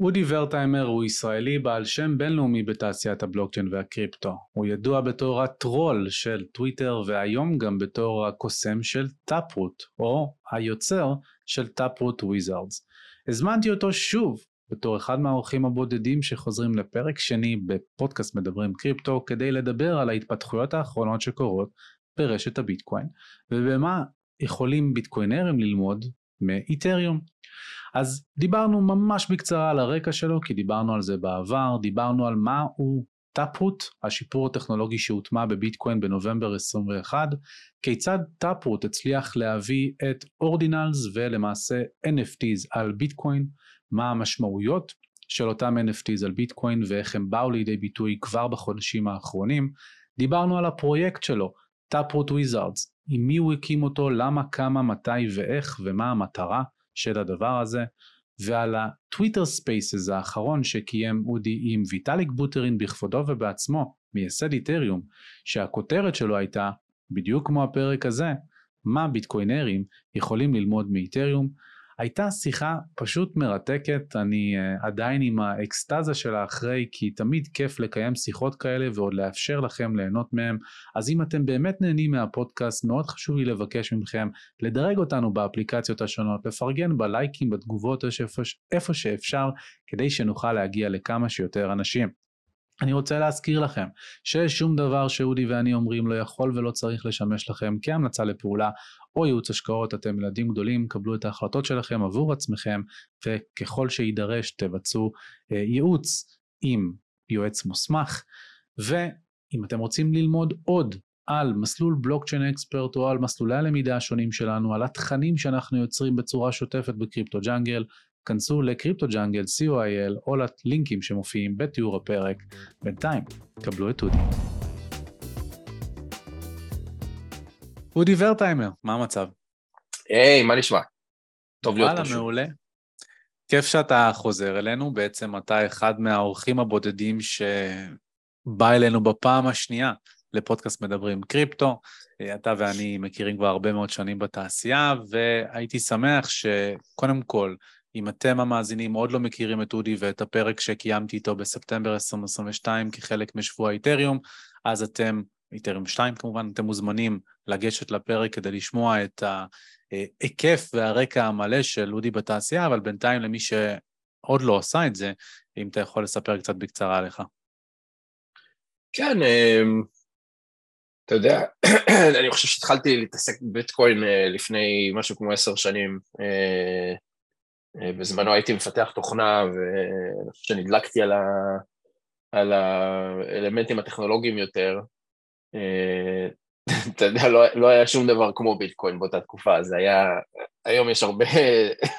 אודי ורטהיימר הוא ישראלי בעל שם בינלאומי בתעשיית הבלוקצ'יין והקריפטו. הוא ידוע בתור הטרול של טוויטר והיום גם בתור הקוסם של Taproot, או היוצר של Taproot Wizards. הזמנתי אותו שוב בתור אחד מהאורחים הבודדים שחוזרים לפרק שני בפודקאסט מדברים קריפטו כדי לדבר על ההתפתחויות האחרונות שקורות ברשת הביטקוין ובמה יכולים ביטקוינרים ללמוד מאיתריום. אז דיברנו ממש בקצרה על הרקע שלו כי דיברנו על זה בעבר, דיברנו על מה הוא Taproot, השיפור הטכנולוגי שהוטמע בביטקוין בנובמבר 21, כיצד Taproot הצליח להביא את Ordinals ולמעשה NFTs על ביטקוין, מה המשמעויות של אותם NFTs על ביטקוין ואיך הם באו לידי ביטוי כבר בחודשים האחרונים, דיברנו על הפרויקט שלו, Taproot Wizards, עם מי הוא הקים אותו, למה, כמה, מתי ואיך ומה המטרה של הדבר הזה, ועל ה Twitter Spaces האחרון שקיים אודי עם ויטאליק בוטרין בכבודו ובעצמו, מייסד איתריום, שהכותרת שלו הייתה, בדיוק כמו הפרק הזה, מה ביטקוינרים יכולים ללמוד מאיתריום, הייתה שיחה פשוט מרתקת, אני אה, עדיין עם האקסטזה שלה אחרי, כי תמיד כיף לקיים שיחות כאלה ועוד לאפשר לכם ליהנות מהם, אז אם אתם באמת נהנים מהפודקאסט, מאוד חשוב לי לבקש מכם לדרג אותנו באפליקציות השונות, לפרגן בלייקים, בתגובות, איפה שאפשר, כדי שנוכל להגיע לכמה שיותר אנשים. אני רוצה להזכיר לכם ששום דבר שאודי ואני אומרים לא יכול ולא צריך לשמש לכם כהמלצה לפעולה או ייעוץ השקעות, אתם ילדים גדולים, קבלו את ההחלטות שלכם עבור עצמכם וככל שיידרש תבצעו אה, ייעוץ עם יועץ מוסמך ואם אתם רוצים ללמוד עוד על מסלול בלוקצ'יין אקספרט או על מסלולי הלמידה השונים שלנו, על התכנים שאנחנו יוצרים בצורה שוטפת בקריפטו ג'אנגל, כנסו לקריפטו ג'אנגל co.il או ללינקים שמופיעים בתיאור הפרק. בינתיים, קבלו את אודי. אודי ורטהיימר, מה המצב? היי, מה נשמע? טוב להיות פה שוב. מעולה. כיף שאתה חוזר אלינו, בעצם אתה אחד מהאורחים הבודדים שבא אלינו בפעם השנייה לפודקאסט מדברים קריפטו. אתה ואני מכירים כבר הרבה מאוד שנים בתעשייה, והייתי שמח שקודם כל, אם אתם המאזינים עוד לא מכירים את אודי ואת הפרק שקיימתי איתו בספטמבר 2022 כחלק משבוע איתריום, אז אתם, איתריום 2 כמובן, אתם מוזמנים לגשת לפרק כדי לשמוע את ההיקף והרקע המלא של אודי בתעשייה, אבל בינתיים למי שעוד לא עשה את זה, אם אתה יכול לספר קצת בקצרה עליך. כן, אמ, אתה יודע, אני חושב שהתחלתי להתעסק בביטקוין אה, לפני משהו כמו עשר שנים. אה, אה, בזמנו הייתי מפתח תוכנה ואני חושב שנדלקתי על, ה... על האלמנטים הטכנולוגיים יותר. אה, אתה יודע, לא, לא היה שום דבר כמו ביטקוין באותה תקופה, זה היה, היום יש הרבה,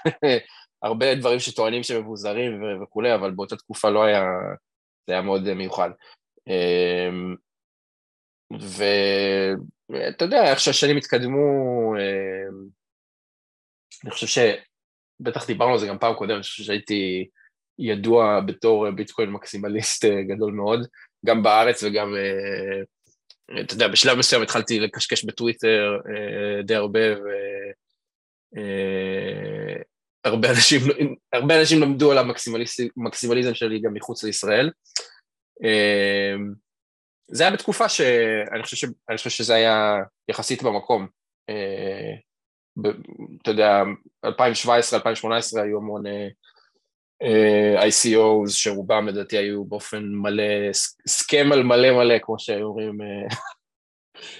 הרבה דברים שטוענים שהם מבוזרים וכולי, אבל באותה תקופה לא היה, זה היה מאוד מיוחד. אה, ואתה יודע, איך שהשנים התקדמו, אני חושב בטח דיברנו על זה גם פעם קודמת, אני חושב שהייתי ידוע בתור ביטקוין מקסימליסט אה, גדול מאוד, גם בארץ וגם, אה, אתה יודע, בשלב מסוים התחלתי לקשקש בטוויטר אה, די הרבה, והרבה אנשים, הרבה אנשים למדו על המקסימליזם שלי גם מחוץ לישראל. זה היה בתקופה שאני חושב, חושב שזה היה יחסית במקום. אתה יודע, 2017-2018 היו המון ICOs שרובם לדעתי היו באופן מלא, סכם על מלא מלא כמו שהיו אומרים. Uh,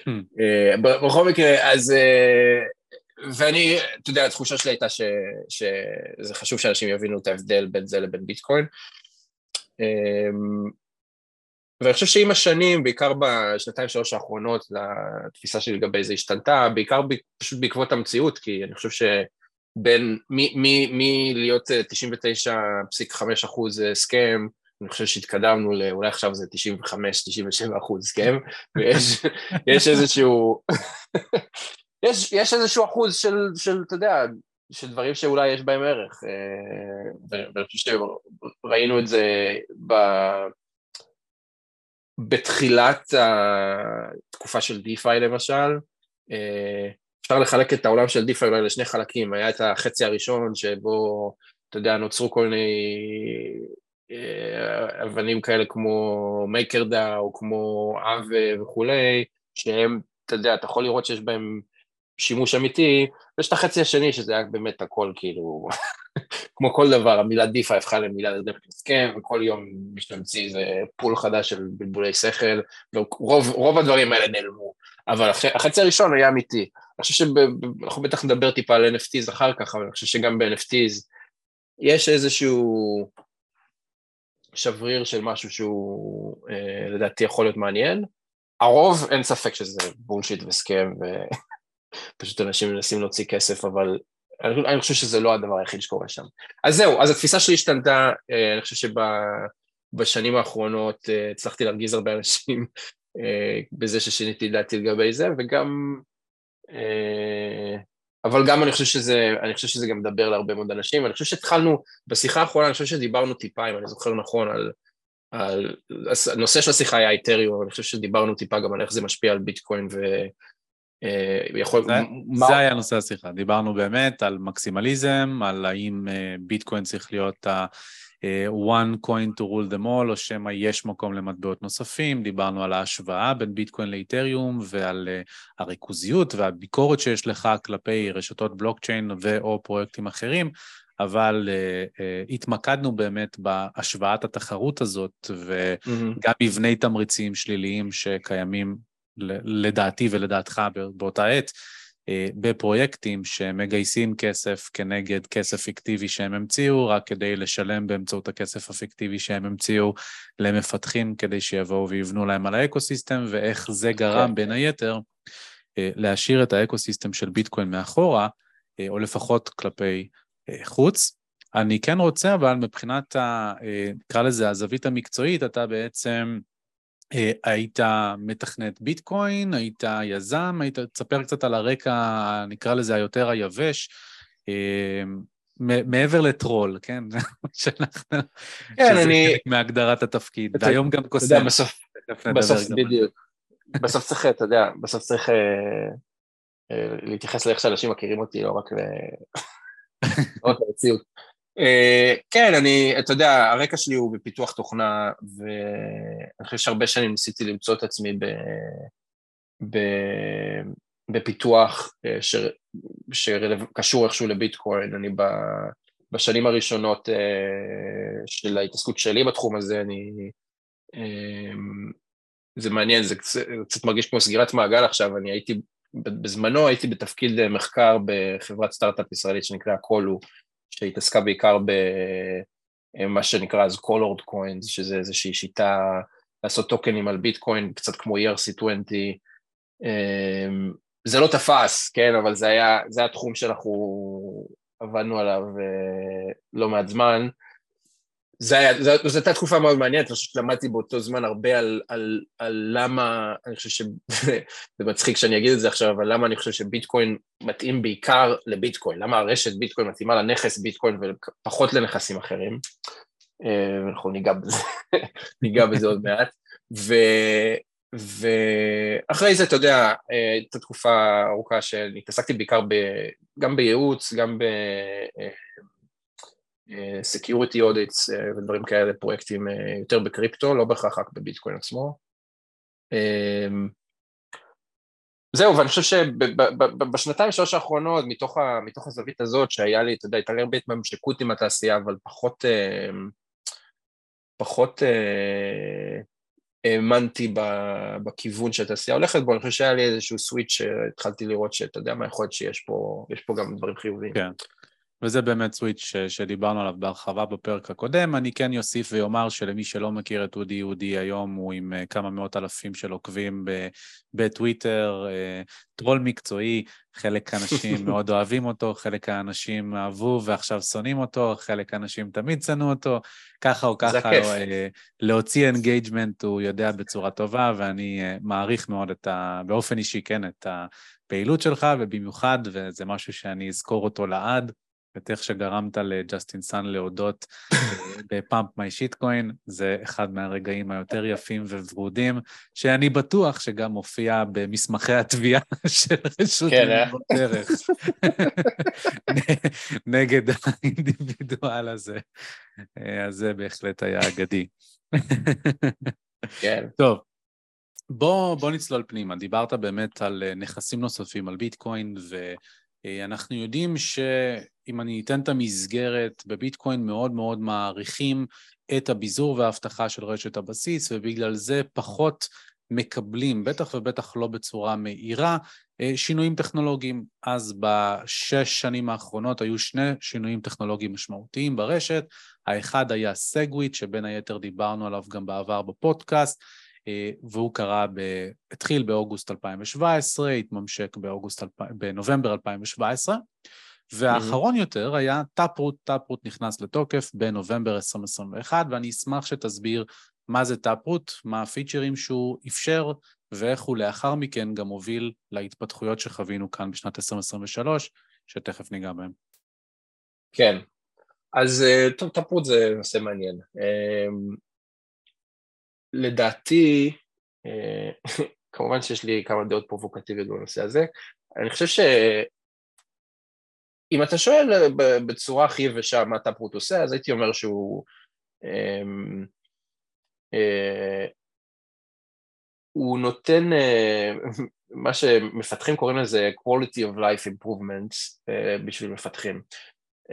uh, בכל מקרה, אז, uh, ואני, אתה יודע, התחושה שלי הייתה ש, שזה חשוב שאנשים יבינו את ההבדל בין זה לבין ביטקוין. Um, ואני חושב שעם השנים, בעיקר בשנתיים שלוש האחרונות, התפיסה שלי לגבי זה השתנתה, בעיקר פשוט בעקבות המציאות, כי אני חושב שבין מלהיות 99.5 אחוז סכם, אני חושב שהתקדמנו לאולי עכשיו זה 95-97 אחוז סכם, ויש איזשהו, יש, יש איזשהו אחוז של, של, אתה יודע, של דברים שאולי יש בהם ערך, אה, ואני חושב שראינו את זה ב... בתחילת התקופה של DeFi למשל, אה, אפשר לחלק את העולם של DeFi אולי לשני חלקים, היה את החצי הראשון שבו, אתה יודע, נוצרו כל מיני אבנים כאלה כמו MakerDAO או כמו Aave וכולי, שהם, אתה יודע, אתה יכול לראות שיש בהם שימוש אמיתי, ויש את החצי השני שזה היה באמת הכל כאילו, כמו כל דבר, המילה דיפה הפכה למילה לדרך הסכם, וכל יום משתמציא איזה פול חדש של בלבולי שכל, ורוב הדברים האלה נעלמו, אבל החצי הראשון היה אמיתי. אני חושב שאנחנו בטח נדבר טיפה על NFTs אחר כך, אבל אני חושב שגם ב-NFTs יש איזשהו שבריר של משהו שהוא אה, לדעתי יכול להיות מעניין. הרוב, אין ספק שזה בולשיט והסכם, ופשוט אנשים מנסים להוציא כסף, אבל אני, אני חושב שזה לא הדבר היחיד שקורה שם. אז זהו, אז התפיסה שלי השתנתה, אה, אני חושב שבשנים האחרונות אה, הצלחתי להרגיז הרבה אנשים בזה ששיניתי דעתי לגבי זה, וגם אבל גם אני חושב שזה, אני חושב שזה גם מדבר להרבה מאוד אנשים, אני חושב שהתחלנו, בשיחה האחרונה, אני חושב שדיברנו טיפה, אם אני זוכר נכון, על, על הנושא של השיחה היה איתריו, אני חושב שדיברנו טיפה גם על איך זה משפיע על ביטקוין ו... יכול... זה, מה... זה היה נושא השיחה, דיברנו באמת על מקסימליזם, על האם אה, ביטקוין צריך להיות. אה, one coin to rule them all, או שמא יש מקום למטבעות נוספים, דיברנו על ההשוואה בין ביטקוין לאיתריום ועל uh, הריכוזיות והביקורת שיש לך כלפי רשתות בלוקצ'יין ו/או פרויקטים אחרים, אבל uh, uh, התמקדנו באמת בהשוואת התחרות הזאת וגם מבני תמריצים שליליים שקיימים לדעתי ולדעתך באותה עת. אה, בפרויקטים שמגייסים כסף כנגד כסף פיקטיבי שהם המציאו, רק כדי לשלם באמצעות הכסף הפיקטיבי שהם המציאו למפתחים כדי שיבואו ויבנו להם על האקוסיסטם, ואיך זה גרם כן. בין היתר אה, להשאיר את האקוסיסטם של ביטקוין מאחורה, אה, או לפחות כלפי חוץ. אני כן רוצה, אבל מבחינת, נקרא לזה הזווית המקצועית, אתה בעצם היית מתכנת ביטקוין, היית יזם, היית, תספר קצת על הרקע, נקרא לזה היותר היבש, אה, מעבר לטרול, כן? שאנחנו... כן, אני... שזה חלק מהגדרת התפקיד, והיום גם קוסם. בסוף, בסוף בדיוק. בסוף צריך, אתה יודע, בסוף צריך אה, להתייחס לאיך שאנשים מכירים אותי, לא רק ל... לא רק למציאות. Uh, כן, אני, אתה יודע, הרקע שלי הוא בפיתוח תוכנה, ואני חושב שהרבה שנים ניסיתי למצוא את עצמי ב, ב, בפיתוח uh, ש, שקשור איכשהו לביטקוין. אני ב, בשנים הראשונות uh, של ההתעסקות שלי בתחום הזה, אני... Uh, זה מעניין, זה קצת, קצת מרגיש כמו סגירת מעגל עכשיו, אני הייתי, בזמנו הייתי בתפקיד מחקר בחברת סטארט-אפ ישראלית שנקרא Colu, שהתעסקה בעיקר במה שנקרא אז colored coins, שזה איזושהי שיטה לעשות טוקנים על ביטקוין, קצת כמו ERC20. אמ, זה לא תפס, כן, אבל זה היה, זה התחום שאנחנו עבדנו עליו אה, לא מעט זמן. זה היה, זו הייתה תקופה מאוד מעניינת, אני חושב שלמדתי באותו זמן הרבה על, על, על למה, אני חושב שזה מצחיק שאני אגיד את זה עכשיו, אבל למה אני חושב שביטקוין מתאים בעיקר לביטקוין, למה הרשת ביטקוין מתאימה לנכס ביטקוין ופחות לנכסים אחרים, אה, ואנחנו ניגע בזה, ניגע בזה עוד מעט, ו, ואחרי זה, אתה יודע, הייתה תקופה ארוכה שהתעסקתי בעיקר ב, גם בייעוץ, גם ב... Security Audits אה, ודברים כאלה, פרויקטים אה, יותר בקריפטו, לא בהכרח רק בביטקוין עצמו. אמ, זהו, ואני חושב שבשנתיים שלוש האחרונות, מתוך, ה, מתוך הזווית הזאת, שהיה לי, אתה יודע, הייתה לי הרבה התממשקות עם התעשייה, אבל פחות, אמ, פחות אה, האמנתי בכיוון שהתעשייה הולכת בו, אני חושב שהיה לי איזשהו סוויץ' שהתחלתי לראות שאתה יודע מה יכול להיות שיש פה, פה גם דברים חיוביים. כן. וזה באמת switch שדיברנו עליו בהרחבה בפרק הקודם. אני כן אוסיף ואומר שלמי שלא מכיר את אודי, אודי היום הוא עם אה, כמה מאות אלפים של עוקבים בטוויטר, אה, טרול מקצועי, חלק האנשים מאוד אוהבים אותו, חלק האנשים אהבו ועכשיו שונאים אותו, חלק האנשים תמיד שנאו אותו, ככה או ככה, אה, להוציא engagement הוא יודע בצורה טובה, ואני מעריך מאוד את ה... באופן אישי, כן, את הפעילות שלך, ובמיוחד, וזה משהו שאני אזכור אותו לעד, את איך שגרמת לג'סטין סאן להודות בפאמפ מי שיטקוין, זה אחד מהרגעים היותר יפים וורודים, שאני בטוח שגם מופיע במסמכי התביעה של רשות כן, אה? ערך נגד האינדיבידואל הזה. אה, אז זה בהחלט היה אגדי. כן. טוב, בוא, בוא נצלול פנימה. דיברת באמת על אה, נכסים נוספים, על ביטקוין, ואנחנו יודעים שאם אני אתן את המסגרת, בביטקוין מאוד מאוד מעריכים את הביזור והאבטחה של רשת הבסיס, ובגלל זה פחות מקבלים, בטח ובטח לא בצורה מהירה, אה, שינויים טכנולוגיים. אז בשש שנים האחרונות היו שני שינויים טכנולוגיים משמעותיים ברשת. האחד היה סגוויט, שבין היתר דיברנו עליו גם בעבר בפודקאסט, אה, והוא קרה, ב... התחיל באוגוסט 2017, התממש באוגוסט, בנובמבר 2017, והאחרון יותר היה Taproot, Taproot נכנס לתוקף בנובמבר 2021, ואני אשמח שתסביר מה זה Taproot, מה ה features שהוא אפשר, ואיך הוא לאחר מכן גם הוביל להתפתחויות שחווינו כאן בשנת 2023, שתכף ניגע בהם. כן, אז אה, טוב, Taproot זה נושא מעניין. אמ, לדעתי, אה, כמובן שיש לי כמה דעות פרובוקטיביות בנושא הזה, אני חושב שאם אתה שואל בצורה הכי יבשה מה טאפרוט עושה, אז הייתי אומר שהוא אמ, אה, הוא נותן, מה שמפתחים קוראים לזה quality of life improvements בשביל מפתחים.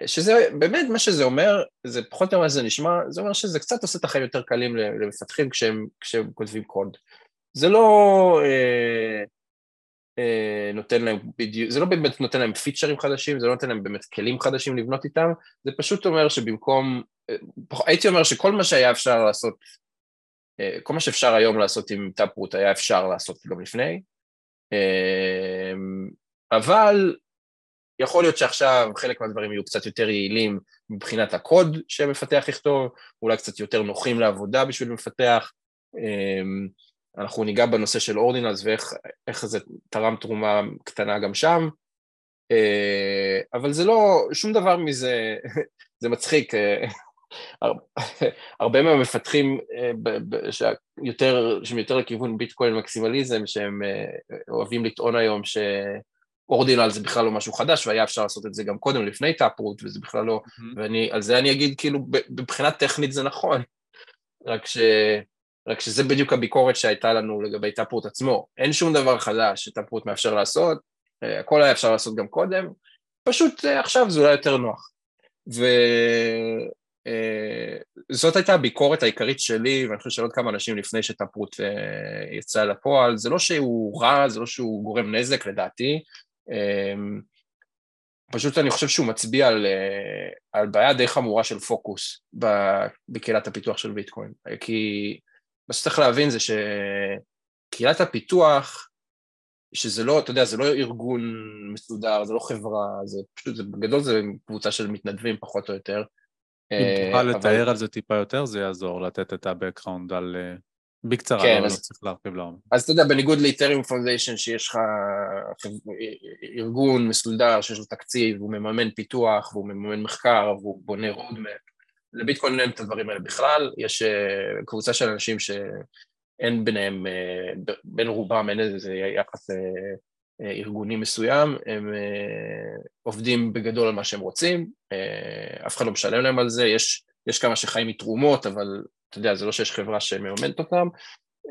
שזה באמת מה שזה אומר, זה פחות או יותר מה שזה נשמע, זה אומר שזה קצת עושה את החיים יותר קלים למפתחים כשהם, כשהם כותבים קוד. זה לא אה, אה, נותן להם בדיוק, זה לא באמת נותן להם פיצ'רים חדשים, זה לא נותן להם באמת כלים חדשים לבנות איתם, זה פשוט אומר שבמקום, אה, הייתי אומר שכל מה שהיה אפשר לעשות, אה, כל מה שאפשר היום לעשות עם טאפרוט היה אפשר לעשות גם לפני, אה, אבל יכול להיות שעכשיו חלק מהדברים יהיו קצת יותר יעילים מבחינת הקוד שמפתח יכתוב, אולי קצת יותר נוחים לעבודה בשביל מפתח. אנחנו ניגע בנושא של אורדינלס ואיך זה תרם תרומה קטנה גם שם, אה, אבל זה לא, שום דבר מזה, זה מצחיק. אה, הרבה מהמפתחים אה, שיותר, שהם יותר לכיוון ביטקוין מקסימליזם, שהם אוהבים לטעון היום ש... אורדינל זה בכלל לא משהו חדש, והיה אפשר לעשות את זה גם קודם, לפני טאפרוט, וזה בכלל לא... Mm-hmm. ועל זה אני אגיד, כאילו, מבחינה טכנית זה נכון, רק, ש, רק שזה בדיוק הביקורת שהייתה לנו לגבי טאפרוט עצמו. אין שום דבר חדש שטאפרוט מאפשר לעשות, אה, הכל היה אפשר לעשות גם קודם, פשוט אה, עכשיו זה אולי יותר נוח. וזאת אה, הייתה הביקורת העיקרית שלי, ואני חושב של עוד כמה אנשים לפני שטאפרוט יצא לפועל, זה לא שהוא רע, זה לא שהוא גורם נזק לדעתי, פשוט אני חושב שהוא מצביע על, על בעיה די חמורה של פוקוס בקהילת הפיתוח של ביטקוין. כי מה שצריך להבין זה שקהילת הפיתוח, שזה לא, אתה יודע, זה לא ארגון מסודר, זה לא חברה, זה פשוט, זה, בגדול זה קבוצה של מתנדבים פחות או יותר. אם תוכל אה, לתאר על זה טיפה יותר, זה יעזור לתת את ה-background על אה, בקצרה, כן, לא, אז, לא צריך להרחיב לעומק. אז אתה יודע, בניגוד לאיתריום פונדיישן שיש לך ארגון מסודר שיש לו תקציב, הוא מממן פיתוח והוא מממן מחקר והוא בונה roadmap, לביטקוין אין את הדברים האלה בכלל, יש אה, קבוצה של אנשים שאין ביניהם, אה, בין רובם אין איזה יחס אה, ארגוני מסוים, הם עובדים בגדול על מה שהם רוצים, אף אחד לא משלם להם על זה, יש, יש כמה שחיים מתרומות, אבל אתה יודע, זה לא שיש חברה שמממנת אותם.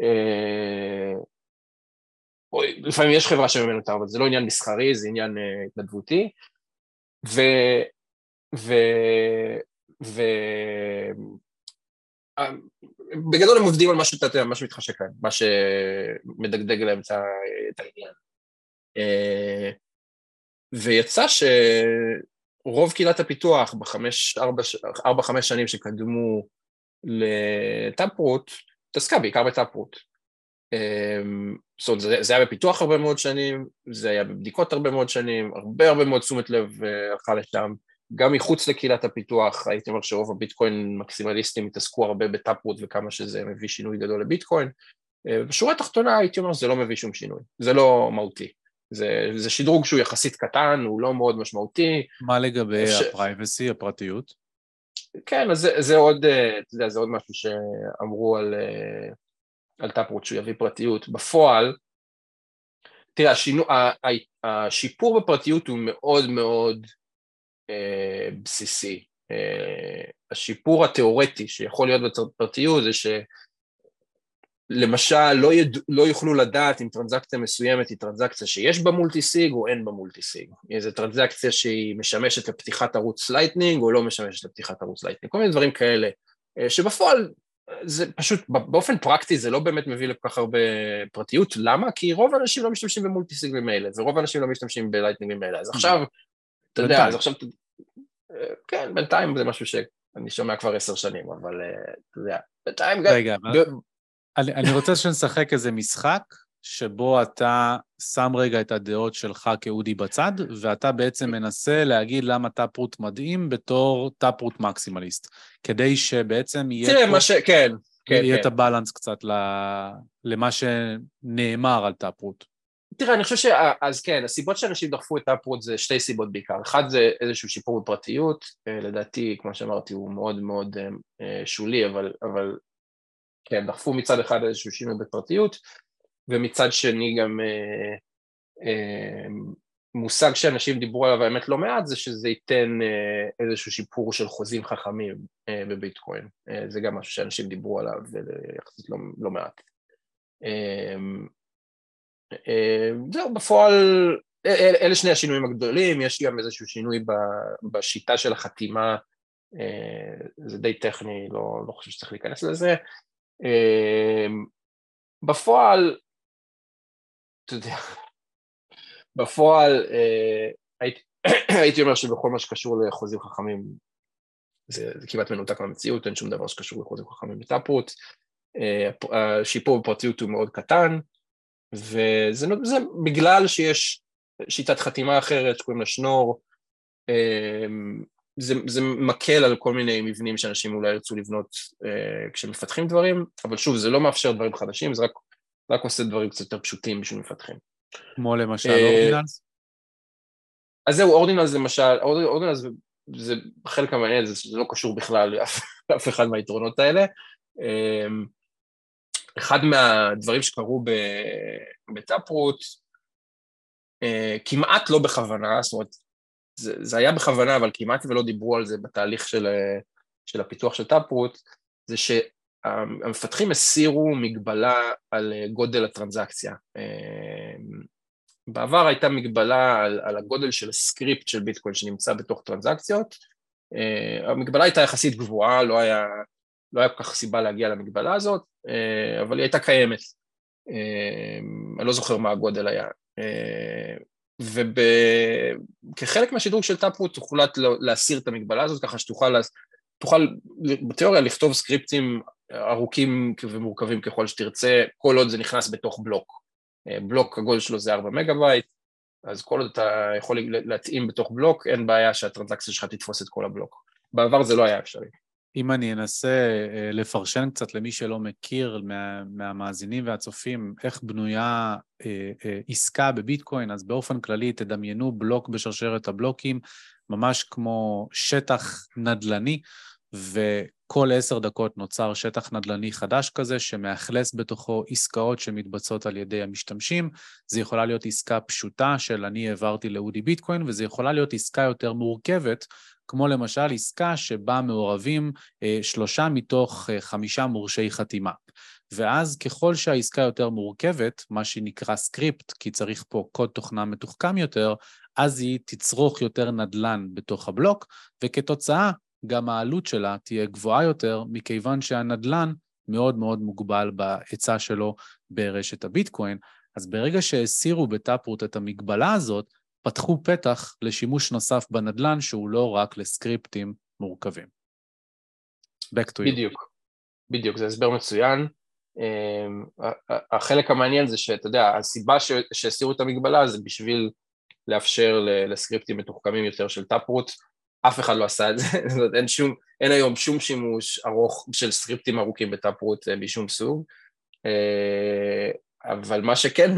אה, לפעמים יש חברה שמממנת אותם, אבל זה לא עניין מסחרי, זה עניין התנדבותי. ו... ו... ו... אה, הם עובדים על משהו, אתה יודע, משהו מתחשק להם, מה שמדגדג להם את העניין. ויצא שרוב קהילת הפיתוח בחמש, ארבע, ארבע, חמש שנים שקדמו לטאפרוט, התעסקה בעיקר ב Taproot. אמ, זאת אומרת, זה, היה בפיתוח הרבה מאוד שנים, זה היה בבדיקות הרבה מאוד שנים, הרבה הרבה מאוד תשומת לב אה, הלכה לשם. גם מחוץ לקהילת הפיתוח, הייתי אומר שרוב הביטקוין מקסימליסטים התעסקו הרבה ב Taproot וכמה שזה מביא שינוי גדול לביטקוין. אה, בשורה התחתונה הייתי אומר שזה לא מביא שום שינוי, זה לא מהותי. זה, זה שדרוג שהוא יחסית קטן, הוא לא מאוד משמעותי. מה לגבי ש... ה privacy, הפרטיות? כן, אז זה, זה עוד, אתה יודע, זה עוד משהו שאמרו על, על Taproot שהוא יביא פרטיות. בפועל, תראה, השינו, השיפור בפרטיות הוא מאוד מאוד אה, בסיסי. אה, השיפור התיאורטי שיכול להיות בפרטיות זה שלמשל לא, יד... לא יוכלו לדעת אם טרנזקציה מסוימת היא טרנזקציה שיש בה multisig או אין בה multisig. איזו טרנזקציה שהיא משמשת לפתיחת ערוץ Lightning או לא משמשת לפתיחת ערוץ Lightning, כל מיני דברים כאלה, אה, שבפועל זה פשוט, באופן פרקטי זה לא באמת מביא לכל כך הרבה פרטיות, למה? כי רוב האנשים לא משתמשים ב multisig ממילא, ורוב האנשים לא משתמשים ב Lightning ממילא, אז עכשיו, אתה יודע, אז עכשיו, כן, בינתיים זה משהו שאני שומע כבר עשר שנים, אבל אה, אתה יודע, בינתיים גם... רגע, אני רוצה שנשחק איזה משחק, שבו אתה שם רגע את הדעות שלך כאודי בצד, ואתה בעצם מנסה להגיד למה Taproot מדהים בתור Taproot מקסימליסט, כדי שבעצם יהיה... תראה, מה ש... כן, כן, יהיה כן. את הבלנס קצת למה שנאמר על טאפרוט. תראה, אני חושב ש... אז כן, הסיבות שאנשים דחפו את טאפרוט זה שתי סיבות בעיקר. אחד זה איזשהו שיפור בפרטיות, אה, לדעתי, כמו שאמרתי, הוא מאוד מאוד אה, שולי, אבל, אבל כן, דחפו מצד אחד איזשהו שינוי בפרטיות, ומצד שני גם אה, אה, מושג שאנשים דיברו עליו האמת לא מעט זה שזה ייתן אה, איזשהו שיפור של חוזים חכמים אה, בביטקוין, אה, זה גם משהו שאנשים דיברו עליו ויחסית לא, לא מעט. אה, אה, זהו, בפועל אל, אלה שני השינויים הגדולים, יש גם איזשהו שינוי בשיטה של החתימה, אה, זה די טכני, לא, לא חושב שצריך להיכנס לזה. בפועל אתה יודע, בפועל אה, הייתי, הייתי אומר שבכל מה שקשור לחוזים חכמים זה, זה כמעט מנותק מהמציאות, אין שום דבר שקשור לחוזים חכמים בטאפרוט, אה, השיפור בפרטיות הוא מאוד קטן, וזה זה בגלל שיש שיטת חתימה אחרת שקוראים לה שנור, אה, זה, זה מקל על כל מיני מבנים שאנשים אולי ירצו לבנות uh, כשמפתחים דברים, אבל שוב, זה לא מאפשר דברים חדשים, זה רק רק עושה דברים קצת יותר פשוטים בשביל מפתחים. כמו למשל Ordinals? אז זהו, Ordinals למשל, Ordinals זה חלק המעניין, זה, זה לא קשור בכלל לאף אחד מהיתרונות האלה. אמ, אחד מהדברים שקרו ב Taproot, אה, כמעט לא בכוונה, זאת אומרת, זה, זה היה בכוונה, אבל כמעט ולא דיברו על זה בתהליך של, של הפיתוח של Taproot, זה ש... המפתחים הסירו מגבלה על אה, גודל הטרנזקציה. אה, בעבר הייתה מגבלה על, על הגודל של הסקריפט של ביטקוין שנמצא בתוך טרנזקציות, אה, המגבלה הייתה יחסית גבוהה, לא היה, לא היה כל כך סיבה להגיע למגבלה הזאת, אבל היא הייתה קיימת. אני לא זוכר מה הגודל היה. וכחלק מהשדרוג של Taproot הוחלט להסיר את המגבלה הזאת ככה שתוכל תוכל בתיאוריה לכתוב סקריפטים ארוכים ומורכבים ככל שתרצה, כל עוד זה נכנס בתוך בלוק. אה, בלוק הגודל שלו זה 4 מגה בייט, אז כל עוד אתה יכול להתאים בתוך בלוק, אין בעיה שהטרנזקציה שלך תתפוס את כל הבלוק. בעבר זה לא היה אפשרי. אם אני אנסה אה, לפרשן קצת למי שלא מכיר מה, מהמאזינים והצופים איך בנויה אה, אה, עסקה בביטקוין, אז באופן כללי תדמיינו בלוק בשרשרת הבלוקים, ממש כמו שטח נדל"ני, וכל עשר דקות נוצר שטח נדל"ני חדש כזה, שמאכלס בתוכו עסקאות שמתבצעות על ידי המשתמשים. זה יכולה להיות עסקה פשוטה של אני העברתי לאודי ביטקוין, וזה יכולה להיות עסקה יותר מורכבת, כמו למשל עסקה שבה מעורבים אה, שלושה מתוך אה, חמישה מורשי חתימה. ואז ככל שהעסקה יותר מורכבת, מה שנקרא סקריפט, כי צריך פה קוד תוכנה מתוחכם יותר, אז היא תצרוך יותר נדל"ן בתוך הבלוק, וכתוצאה גם העלות שלה תהיה גבוהה יותר, מכיוון שהנדל"ן מאוד מאוד מוגבל בהיצע שלו ברשת הביטקוין. אז ברגע שהסירו ב Taproot את המגבלה הזאת, פתחו פתח לשימוש נוסף בנדל"ן שהוא לא רק לסקריפטים מורכבים. Back to you. בדיוק, בדיוק, זה הסבר מצוין. אמ, החלק המעניין זה שאתה יודע, הסיבה שהסירו את המגבלה זה בשביל לאפשר לסקריפטים מתוחכמים יותר של Taproot, אף אחד לא עשה את זה, אין, שום, אין היום שום שימוש ארוך של סקריפטים ארוכים ב Taproot אה, משום סוג. אה, אבל מה שכן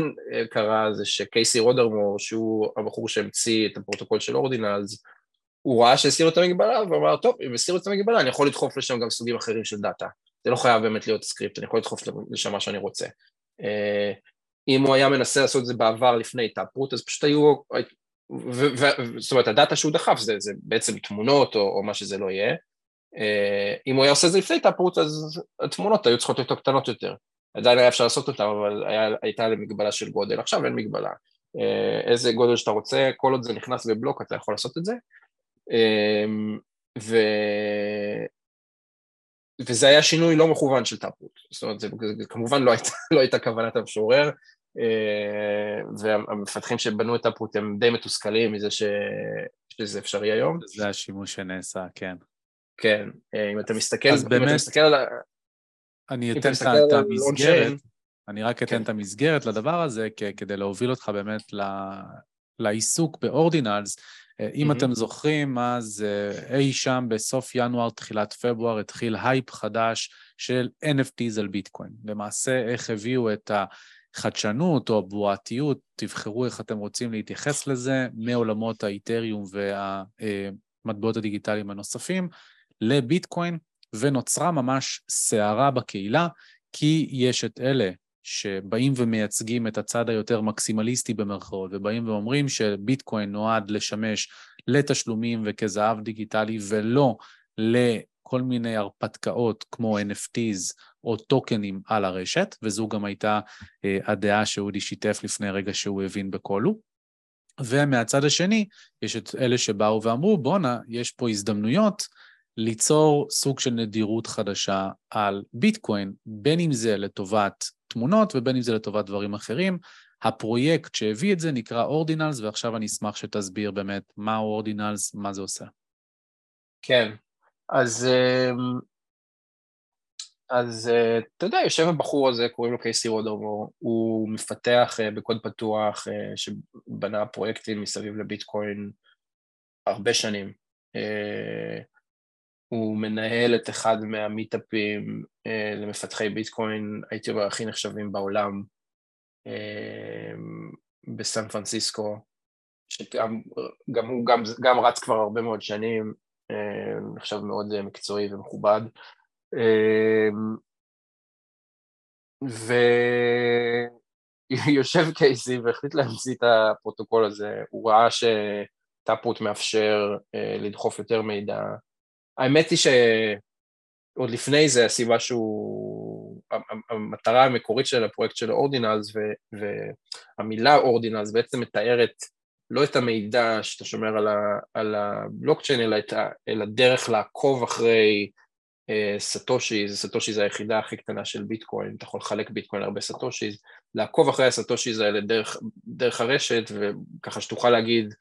קרה זה שקייסי רודרמור, שהוא הבחור שהמציא את הפרוטוקול של Ordinals, הוא ראה שהסירו את המגבלה ואמר, טוב, אם הסירו את המגבלה, אני יכול לדחוף לשם גם סוגים אחרים של דאטה. זה לא חייב באמת להיות סקריפט, אני יכול לדחוף לשם מה שאני רוצה. אה, אם הוא היה מנסה לעשות את זה בעבר לפני Taproot, אז פשוט היו, זאת אומרת, הדאטה שהוא דחף זה, זה בעצם תמונות או, או מה שזה לא יהיה. אה, אם הוא היה עושה את זה לפני Taproot, אז התמונות היו צריכות להיות קטנות יותר. עדיין היה אפשר לעשות אותן, אבל היה, הייתה להם מגבלה של גודל. עכשיו אין מגבלה. אה, איזה גודל שאתה רוצה, כל עוד זה נכנס בבלוק אתה יכול לעשות את זה. ו... וזה היה שינוי לא מכוון של Taproot, זאת אומרת, זה, זה כמובן לא הייתה, לא הייתה כוונת המשורר, אה, והמפתחים שבנו את Taproot הם די מתוסכלים מזה ש... שזה אפשרי היום. זה השימוש שנעשה, כן. כן, אה, אם אתה מסתכל, אז באמת, אתה מסתכל על. אני אתן את המסגרת, אני רק אתן כן. את המסגרת לדבר הזה, כדי להוביל אותך באמת לעיסוק ב Ordinals, אם mm-hmm. אתם זוכרים, אז אה, אי שם בסוף ינואר, תחילת פברואר, התחיל הייפ חדש של NFTs על ביטקוין. למעשה, איך הביאו את החדשנות או הבועתיות, תבחרו איך אתם רוצים להתייחס לזה, מעולמות האיתריום והמטבעות הדיגיטליים הנוספים, לביטקוין, ונוצרה ממש סערה בקהילה, כי יש את אלה שבאים ומייצגים את הצד היותר מקסימליסטי במרכאות, ובאים ואומרים שביטקוין נועד לשמש לתשלומים וכזהב דיגיטלי, ולא לכל מיני הרפתקאות כמו NFTs או טוקנים על הרשת, וזו גם הייתה אה, הדעה שאודי שיתף לפני רגע שהוא הבין בקולו. ומהצד השני, יש את אלה שבאו ואמרו, בואנה, יש פה הזדמנויות ליצור סוג של נדירות חדשה על ביטקוין, בין אם זה לטובת תמונות ובין אם זה לטובת דברים אחרים. הפרויקט שהביא את זה נקרא אורדינלס, ועכשיו אני אשמח שתסביר באמת מהו אורדינלס, מה זה עושה. כן, אז, אמ, אז אה, אתה יודע, יושב הבחור הזה, קוראים לו קייסי רודרמור, הוא מפתח אה, בקוד פתוח אה, שבנה פרויקטים מסביב לביטקוין הרבה שנים. הוא מנהל את אחד מהמיטאפים אה, למפתחי ביטקוין, הייתי אומר, הכי נחשבים בעולם, אה, בסן פרנסיסקו, שגם גם הוא גם, גם רץ כבר הרבה מאוד שנים, אה, נחשב מאוד אה, מקצועי ומכובד. ויושב קייסי והחליט להמציא את הפרוטוקול הזה, הוא ראה שטאפרוט מאפשר לדחוף יותר מידע האמת היא שעוד לפני זה הסיבה שהוא, המטרה המקורית של הפרויקט של Ordinals והמילה Ordinals בעצם מתארת לא את המידע שאתה שומר על, ה, על הבלוקצ'יין אלא, את ה, אלא דרך לעקוב אחרי אה, סטושיז, סטושי זה היחידה הכי קטנה של ביטקוין, אתה יכול לחלק ביטקוין להרבה סטושיז, לעקוב אחרי הסטושיז האלה דרך, דרך הרשת וככה שתוכל להגיד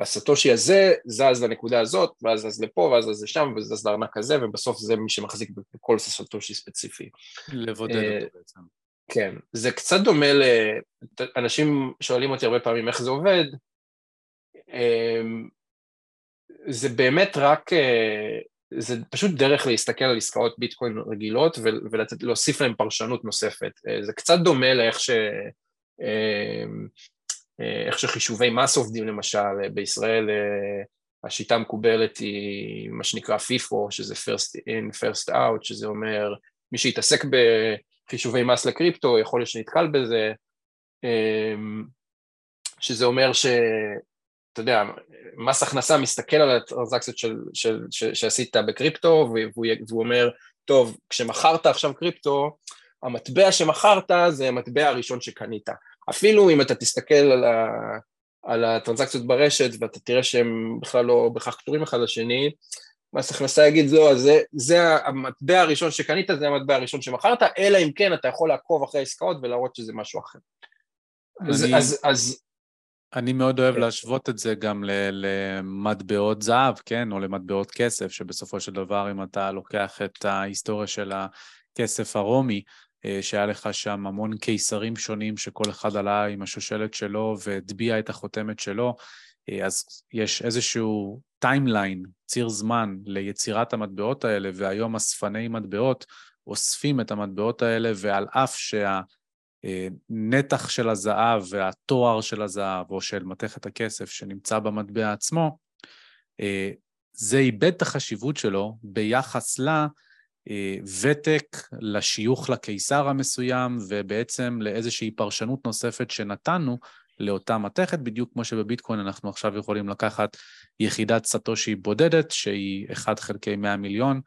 הסטושי הזה זז לנקודה הזאת, ואז זז לפה, ואז זז לשם, וזז לארנק הזה, ובסוף זה מי שמחזיק בכל סטושי ספציפי. לבודד אה, אותו בעצם. כן, זה קצת דומה ל... אנשים שואלים אותי הרבה פעמים איך זה עובד, אמ, זה באמת רק, אה, זה פשוט דרך להסתכל על עסקאות ביטקוין רגילות ולהוסיף להם פרשנות נוספת. אה, זה קצת דומה לאיך ש... אמ, אה, איך שחישובי מס עובדים למשל, אה, בישראל אה, השיטה המקובלת היא מה שנקרא FIFO, שזה first in, first out, שזה אומר מי שיתעסק בחישובי מס לקריפטו יכול להיות שנתקל בזה, שזה אומר ש... אתה יודע, מס הכנסה מסתכל על הטרנזקציות של, של, של, שעשית בקריפטו והוא, והוא אומר, טוב, כשמכרת עכשיו קריפטו, המטבע שמכרת זה המטבע הראשון שקנית. אפילו אם אתה תסתכל על, ה, על הטרנזקציות ברשת ואתה תראה שהם בכלל לא בהכרח קשורים אחד לשני, מס הכנסה יגיד לא, זה, זה המטבע הראשון שקנית, זה המטבע הראשון שמכרת, אלא אם כן אתה יכול לעקוב אחרי העסקאות ולהראות שזה משהו אחר. אני, אז, אז, אז... אני מאוד אוהב כן. להשוות את זה גם למטבעות זהב, כן, או למטבעות כסף, שבסופו של דבר אם אתה לוקח את ההיסטוריה של הכסף הרומי, אה, שהיה לך שם המון קיסרים שונים שכל אחד עלה עם השושלת שלו והטביע את החותמת שלו, אה, אז יש איזשהו timeline, ציר זמן ליצירת המטבעות האלה, והיום אספני מטבעות אוספים את המטבעות האלה, ועל אף שה... הנתח של הזהב והתואר של הזהב או של מתכת הכסף שנמצא במטבע עצמו, זה איבד את החשיבות שלו ביחס לוותק, לשיוך לקיסר המסוים ובעצם לאיזושהי פרשנות נוספת שנתנו לאותה מתכת, בדיוק כמו שבביטקוין אנחנו עכשיו יכולים לקחת יחידת סטושי בודדת, שהיא 1 חלקי 100 מיליון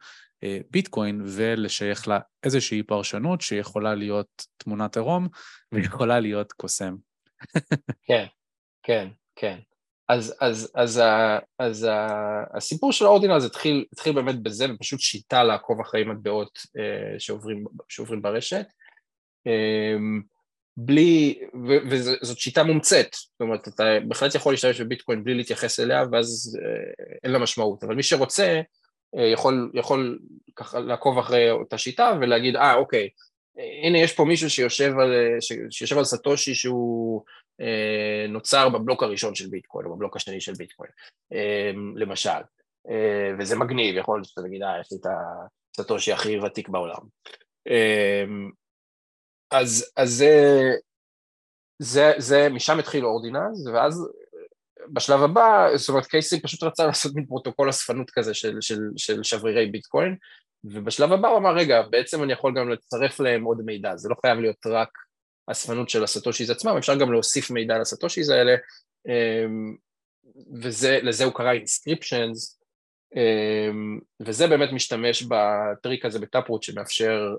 אה, ביטקוין, ולשייך לה איזושהי פרשנות שיכולה להיות תמונת עירום ויכולה להיות קוסם. כן, כן, כן. אז, אז, אז, אז, אז הסיפור של האורדינל התחיל, התחיל באמת בזה, ופשוט שיטה לעקוב אחרי מטבעות אה, שעוברים, שעוברים ברשת. אה, בלי, ו, וזאת שיטה מומצאת, זאת אומרת, אתה בהחלט יכול להשתמש בביטקוין בלי להתייחס אליה, ואז אה, אין לה משמעות, אבל מי שרוצה אה, יכול, יכול ככה לעקוב אחרי אותה שיטה ולהגיד, אה, אוקיי, הנה יש פה מישהו שיושב על, שיושב על סטושי שהוא אה, נוצר בבלוק הראשון של ביטקוין, או בבלוק השני של ביטקוין, אה, למשל, אה, וזה מגניב, יכול להיות שאתה תגיד, אה, יש לי את הסטושי הכי ותיק בעולם. אז, אז זה, זה, זה, משם התחיל Ordinals, ואז בשלב הבא, זאת אומרת קייסי פשוט רצה לעשות מין פרוטוקול אספנות כזה של, של, של שברירי ביטקוין, ובשלב הבא הוא אמר, רגע, בעצם אני יכול גם לצרף להם עוד מידע, זה לא חייב להיות רק אספנות של הסטושיז עצמם, אפשר גם להוסיף מידע לסטושיז האלה, אמ, ולזה הוא קרא inscriptions, אמ, וזה באמת משתמש בטריק הזה ב Taproot שמאפשר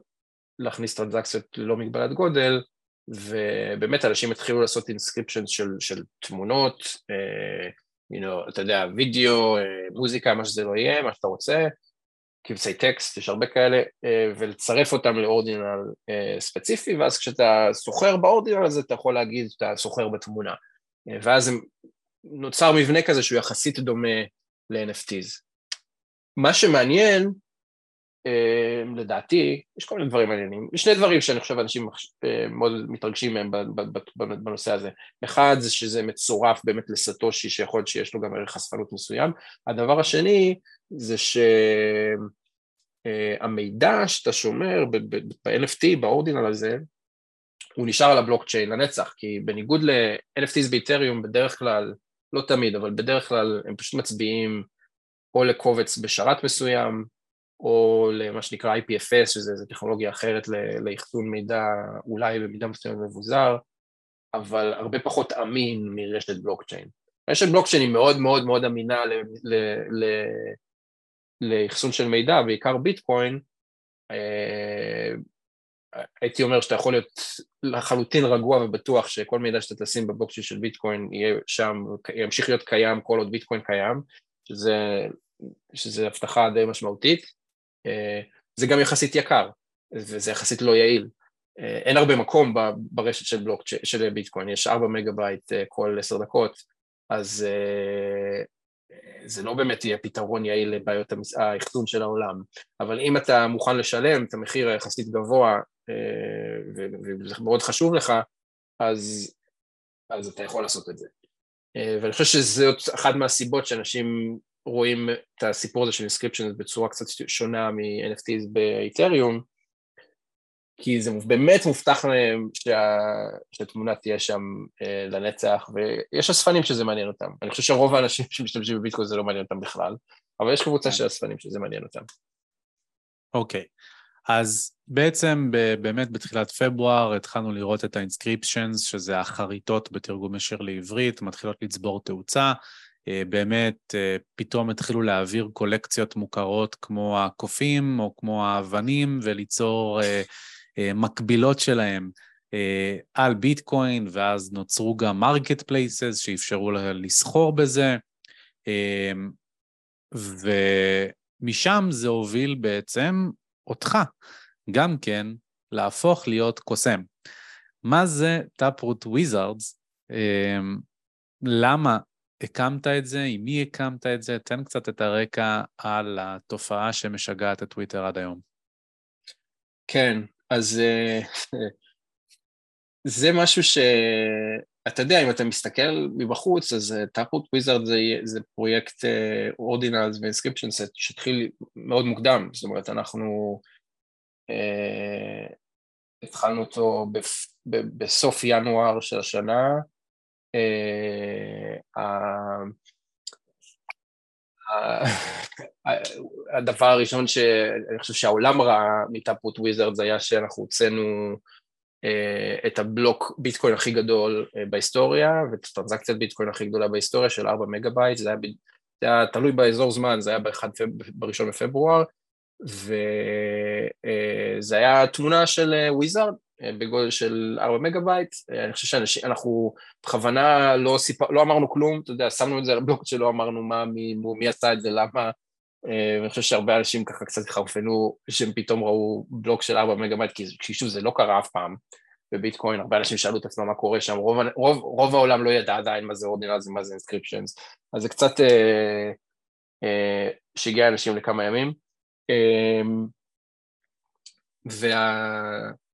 להכניס טרנזקציות ללא מגבלת גודל, ובאמת אנשים התחילו לעשות inscription של, של תמונות, uh, you know, אתה יודע, וידאו, uh, מוזיקה, מה שזה לא יהיה, מה שאתה רוצה, קבצי טקסט, יש הרבה כאלה, uh, ולצרף אותם ל ordinal uh, ספציפי, ואז כשאתה סוחר ב ordinal הזה, אתה יכול להגיד שאתה סוחר בתמונה. Uh, ואז נוצר מבנה כזה שהוא יחסית דומה ל-NFTs. מה שמעניין לדעתי, יש כל מיני דברים מעניינים. יש שני דברים שאני חושב אנשים אה, מאוד מתרגשים מהם בנושא הזה. אחד זה שזה מצורף באמת לסטושי שיכול להיות שיש לו גם ערך חשפנות מסוים. הדבר השני זה שהמידע אה, שאתה שומר ב-NFT, באורדינל הזה, הוא נשאר על הבלוקצ'יין לנצח, כי בניגוד ל-NFTs באיתריום בדרך כלל, לא תמיד, אבל בדרך כלל הם פשוט מצביעים או לקובץ בשרת מסוים, או למה שנקרא IPFS, שזו טכנולוגיה אחרת לאחסון מידע, אולי במידה מסוימת מבוזר, אבל הרבה פחות אמין מרשת בלוקצ'יין. רשת בלוקצ'יין היא מאוד מאוד מאוד אמינה לאחסון של מידע, בעיקר ביטקוין, אה, הייתי אומר שאתה יכול להיות לחלוטין רגוע ובטוח שכל מידע שאתה תשים בבלוקצ'יין של ביטקוין יהיה שם, ימשיך להיות קיים כל עוד ביטקוין קיים, שזה, שזה הבטחה די משמעותית. אה, זה גם יחסית יקר, וזה יחסית לא יעיל. אה, אין הרבה מקום ברשת של בלוק של ביטקוין, יש 4 מגה בייט כל 10 דקות, אז זה לא באמת יהיה פתרון יעיל לבעיות האחסון של העולם, אבל אם אתה מוכן לשלם את המחיר היחסית גבוה וזה מאוד חשוב לך, אז, אז אתה יכול לעשות את זה. ואני חושב שזאת אחת מהסיבות שאנשים רואים את הסיפור הזה של inscription בצורה קצת שונה מ-NFTs באיתריום, כי זה באמת מובטח להם שה... שהתמונה תהיה שם אה, לנצח, ויש אספנים שזה מעניין אותם. אני חושב שרוב האנשים שמשתמשים בביטקוין זה לא מעניין אותם בכלל, אבל יש קבוצה כן. של אספנים שזה מעניין אותם. אוקיי, okay. אז בעצם באמת בתחילת פברואר התחלנו לראות את האינסקריפשנס, שזה החריטות בתרגום ישיר לעברית, מתחילות לצבור תאוצה. אה, באמת אה, פתאום התחילו להעביר קולקציות מוכרות כמו הקופים או כמו האבנים וליצור אה, מקבילות שלהם על ביטקוין, ואז נוצרו גם marketplaces שאפשרו לסחור בזה, ומשם זה הוביל בעצם אותך גם כן להפוך להיות קוסם. מה זה Taproot Wizards? למה הקמת את זה, עם מי הקמת את זה? תן קצת את הרקע על התופעה שמשגעת את טוויטר עד היום. כן, אז אה, זה משהו שאתה יודע, אם אתה מסתכל מבחוץ, אז Taproot אה, Wizard זה, זה פרויקט Ordinals ו inscription set שהתחיל מאוד מוקדם, זאת אומרת, אנחנו... התחלנו אותו בסוף ינואר של השנה. הדבר הראשון שאני חושב שהעולם ראה מ Taproot Wizard היה שאנחנו הוצאנו את הבלוק ביטקוין הכי גדול בהיסטוריה ואת הטרנזקציית ביטקוין הכי גדולה בהיסטוריה של 4 מגה בייט, זה היה, זה היה תלוי באזור זמן, זה היה בראשון בפברואר וזה היה תמונה של wizard בגודל של 4 מגה בייט, אני חושב שאנחנו בכוונה לא, סיפ... לא אמרנו כלום, אתה יודע, שמנו את זה על הבלוק ולא אמרנו מה, מי, מי עשה את זה, למה, ואני חושב שהרבה אנשים ככה קצת התחרפנו שהם פתאום ראו בלוק של 4 מגה בייט, כי שוב זה לא קרה אף פעם בביטקוין, הרבה אנשים שאלו את עצמם מה קורה שם, רוב, רוב, רוב העולם לא ידע עדיין מה זה ordinal, מה זה inscriptions, אז זה קצת אה, אה, שיגע אנשים לכמה ימים. אה, וה...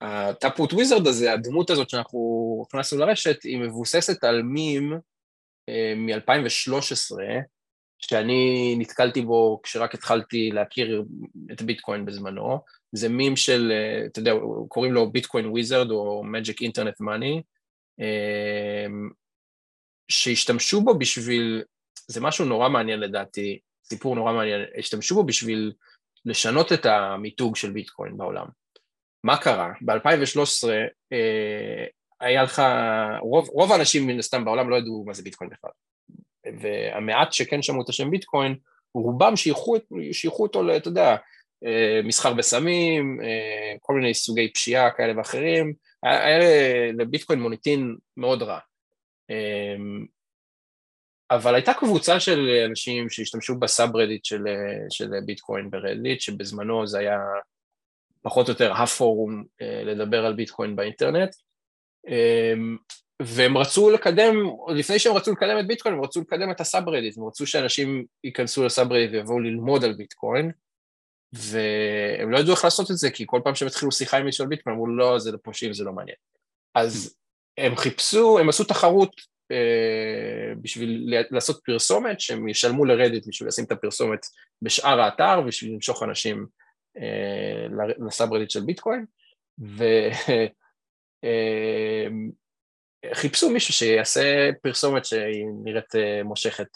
ה Taproot Wizard הזה, הדמות הזאת שאנחנו הכנסנו לרשת, היא מבוססת על מים אה, מ-2013, שאני נתקלתי בו כשרק התחלתי להכיר את ביטקוין בזמנו. זה מים של, אה, אתה יודע, קוראים לו ביטקוין וויזרד או Magic Internet Money, אה, שהשתמשו בו בשביל, זה משהו נורא מעניין לדעתי, סיפור נורא מעניין, השתמשו בו בשביל לשנות את המיתוג של ביטקוין בעולם. מה קרה? ב-2013 אה, היה לך, רוב, רוב האנשים מן הסתם בעולם לא ידעו מה זה ביטקוין בכלל. והמעט שכן שמעו את השם ביטקוין, רובם שייכו, אותו, אתה יודע, אה, מסחר בסמים, אה, כל מיני סוגי פשיעה כאלה ואחרים, היה לביטקוין מוניטין מאוד רע. אבל הייתה קבוצה של אנשים שהשתמשו בסאב רדיט של, של ביטקוין ברדיט, שבזמנו זה היה פחות או יותר הפורום אה, לדבר על ביטקוין באינטרנט, אמ, והם רצו לקדם, לפני שהם רצו לקדם את ביטקוין, הם רצו לקדם את ה subreddit, הם רצו שאנשים ייכנסו ל subreddit ויבואו ללמוד על ביטקוין, והם לא ידעו איך לעשות את זה, כי כל פעם שהם התחילו שיחה עם מישהו על ביטקוין, אמרו לא, זה לפושעים, זה לא מעניין. אז הם חיפשו, הם עשו תחרות אה, בשביל לעשות פרסומת, שהם ישלמו לרדיט בשביל לשים את הפרסומת בשאר האתר, בשביל למשוך אנשים ל subreddit של ביטקוין, וחיפשו אה, מישהו שיעשה פרסומת שהיא נראית אה, מושכת.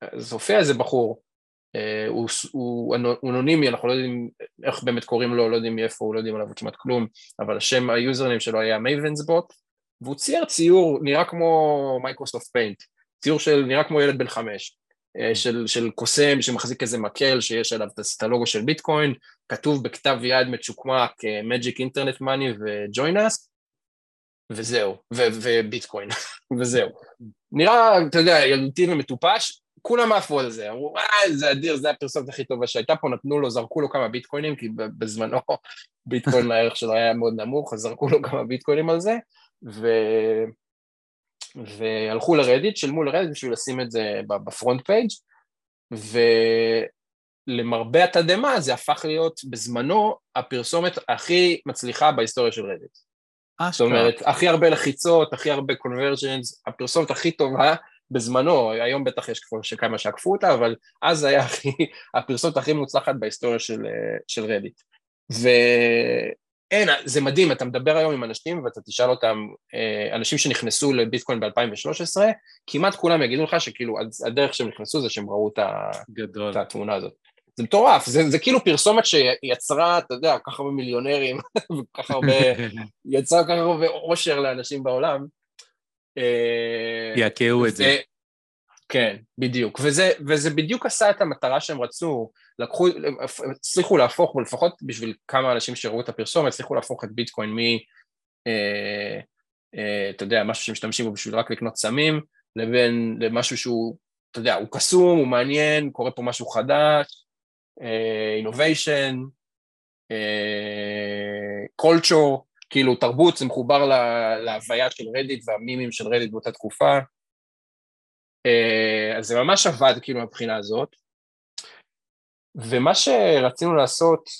אז הופיע איזה בחור, הוא, הוא, הוא אנונימי, אנחנו לא יודעים איך באמת קוראים לו, לא יודעים מאיפה, הוא לא יודעים עליו כמעט כלום, אבל השם ה username שלו היה mavensbot, והוא צייר ציור נראה כמו Microsoft Paint, ציור של נראה כמו ילד בן חמש. אה, של, של קוסם שמחזיק איזה מקל שיש עליו את הלוגו של ביטקוין, כתוב בכתב יד מצ'וקמק Magic Internet Money ו-Join us, וזהו, וביטקוין, וזהו. נראה, אתה יודע, ילדותי ומטופש, כולם עפו על זה, אמרו, אה, זה אדיר, זה הפרסומת הכי טובה שהייתה פה, נתנו לו, זרקו לו כמה ביטקוינים, כי בזמנו ביטקוין הערך שלו היה מאוד נמוך, אז זרקו לו כמה ביטקוינים על זה, ו... והלכו לרדיט, שילמו לרדיט בשביל לשים את זה ב front page ולמרבה התדהמה זה הפך להיות בזמנו הפרסומת הכי מצליחה בהיסטוריה של רדיט. זאת אומרת, הכי הרבה לחיצות, הכי הרבה conversions, הפרסומת הכי טובה בזמנו, היום בטח יש כבר כמה שעקפו אותה, אבל אז היה הכי, הפרסומת הכי מוצלחת בהיסטוריה של, של רדיט. אין, זה מדהים, אתה מדבר היום עם אנשים ואתה תשאל אותם, אה, אנשים שנכנסו לביטקוין ב-2013, כמעט כולם יגידו לך שכאילו הדרך שהם נכנסו זה שהם ראו את, את התמונה הזאת. זה מטורף, זה, זה כאילו פרסומת שיצרה, אתה יודע, כל כך הרבה מיליונרים, וכל כך הרבה, יצרה כל כך הרבה עושר לאנשים בעולם. אה, יעקעו את זה. כן, בדיוק, וזה, וזה בדיוק עשה את המטרה שהם רצו, לקחו, הצליחו להפוך, ולפחות בשביל כמה אנשים שראו את הפרסומת, הצליחו להפוך את ביטקוין מ... אה, אה, אתה יודע, משהו שמשתמשים בו בשביל רק לקנות סמים, לבין למשהו שהוא, אתה יודע, הוא קסום, הוא מעניין, קורה פה משהו חדש, אינוביישן, קולצ'ור, כאילו תרבות, זה מחובר להוויה של רדיט והמימים של רדיט באותה תקופה. אה, אז זה ממש עבד כאילו מבחינה הזאת. ומה שרצינו לעשות,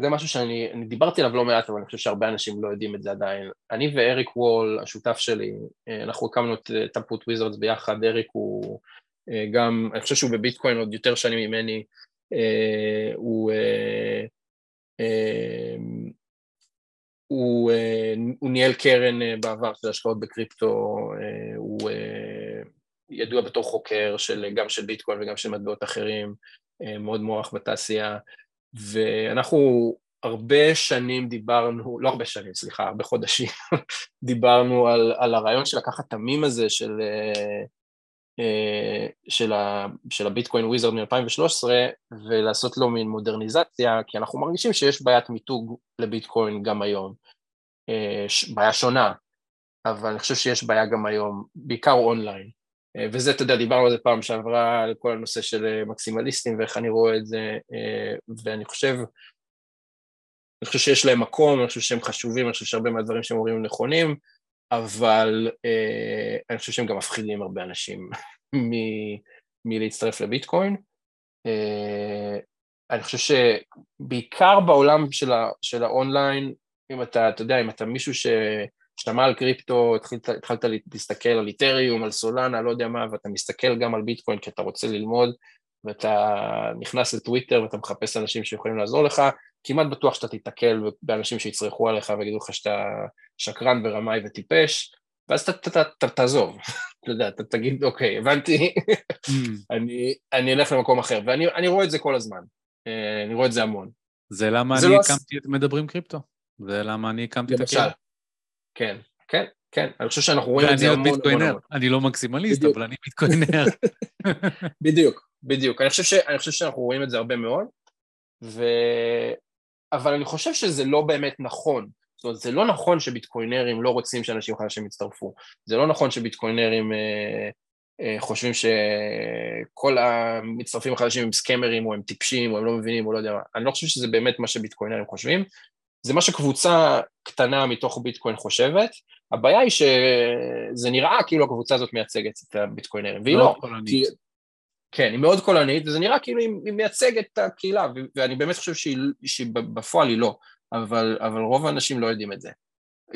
זה משהו שאני דיברתי עליו לא מעט, אבל אני חושב שהרבה אנשים לא יודעים את זה עדיין. אני ואריק וול, השותף שלי, אה, אנחנו הקמנו את טמפוט וויזרדס ביחד, אריק הוא אה, גם, אני חושב שהוא בביטקוין עוד יותר שנים ממני, הוא הוא ניהל קרן בעבר של השקעות בקריפטו, הוא ידוע בתור חוקר של, גם של ביטקוין וגם של מטבעות אחרים, מאוד מוערך בתעשייה, ואנחנו הרבה שנים דיברנו, לא הרבה שנים, סליחה, הרבה חודשים, דיברנו על, על הרעיון של לקחת את המים הזה של, אה, של, ה, של הביטקוין וויזרד מ-2013 ולעשות לו מין מודרניזציה, כי אנחנו מרגישים שיש בעיית מיתוג לביטקוין גם היום. אה, בעיה שונה, אבל אני חושב שיש בעיה גם היום, בעיקר אונליין. אה, וזה, אתה יודע, דיברנו על זה פעם שעברה, על כל הנושא של מקסימליסטים ואיך אני רואה את זה, ואני חושב, אני חושב שיש להם מקום, אני חושב שהם חשובים, אני חושב שהרבה מהדברים שהם אומרים נכונים, אבל אה, אני חושב שהם גם מפחידים הרבה אנשים מ- מלהצטרף לביטקוין. אה, אני חושב שבעיקר בעולם של, ה- של האונליין, אם אתה, אתה יודע, אם אתה מישהו ששמע על קריפטו, התחלת, התחלת להסתכל על איתריום, על סולנה, לא יודע מה, ואתה מסתכל גם על ביטקוין כי אתה רוצה ללמוד, ואתה נכנס לטוויטר ואתה מחפש אנשים שיכולים לעזור לך, כמעט בטוח שאתה תיתקל באנשים שיצרכו עליך ויגידו לך שאתה שקרן ורמאי וטיפש, ואז אתה תעזוב, אתה יודע, אתה תגיד, אוקיי, הבנתי, mm. אני, אני אלך למקום אחר, ואני רואה את זה כל הזמן, אה, אני רואה את זה המון. זה למה אני לא הקמתי את מדברים קריפטו, זה למה אני הקמתי את הקריפטו. כן, כן, כן, אני חושב שאנחנו רואים את זה המון המון המון. אני לא מקסימליסט, אבל אני ביטקוינר. בדיוק, בדיוק. אני חושב, ש, אני חושב שאנחנו רואים את זה הרבה מאוד, ו... אבל אני חושב שזה לא באמת נכון. זאת אומרת, זה לא נכון שביטקוינרים לא רוצים שאנשים חדשים יצטרפו. זה לא נכון שביטקוינרים אה, אה, חושבים שכל המצטרפים החדשים הם סקמרים, או הם טיפשים, או הם לא מבינים, או לא יודע מה. אני לא חושב שזה באמת מה שביטקוינרים חושבים. זה מה שקבוצה קטנה מתוך ביטקוין חושבת. הבעיה היא שזה נראה כאילו הקבוצה הזאת מייצגת את הביטקוינרים, והיא לא. כי, כן, היא מאוד קולנית, וזה נראה כאילו היא, היא מייצגת את הקהילה, ואני באמת חושב שהיא, שבפועל היא לא, אבל, אבל רוב האנשים לא יודעים את זה.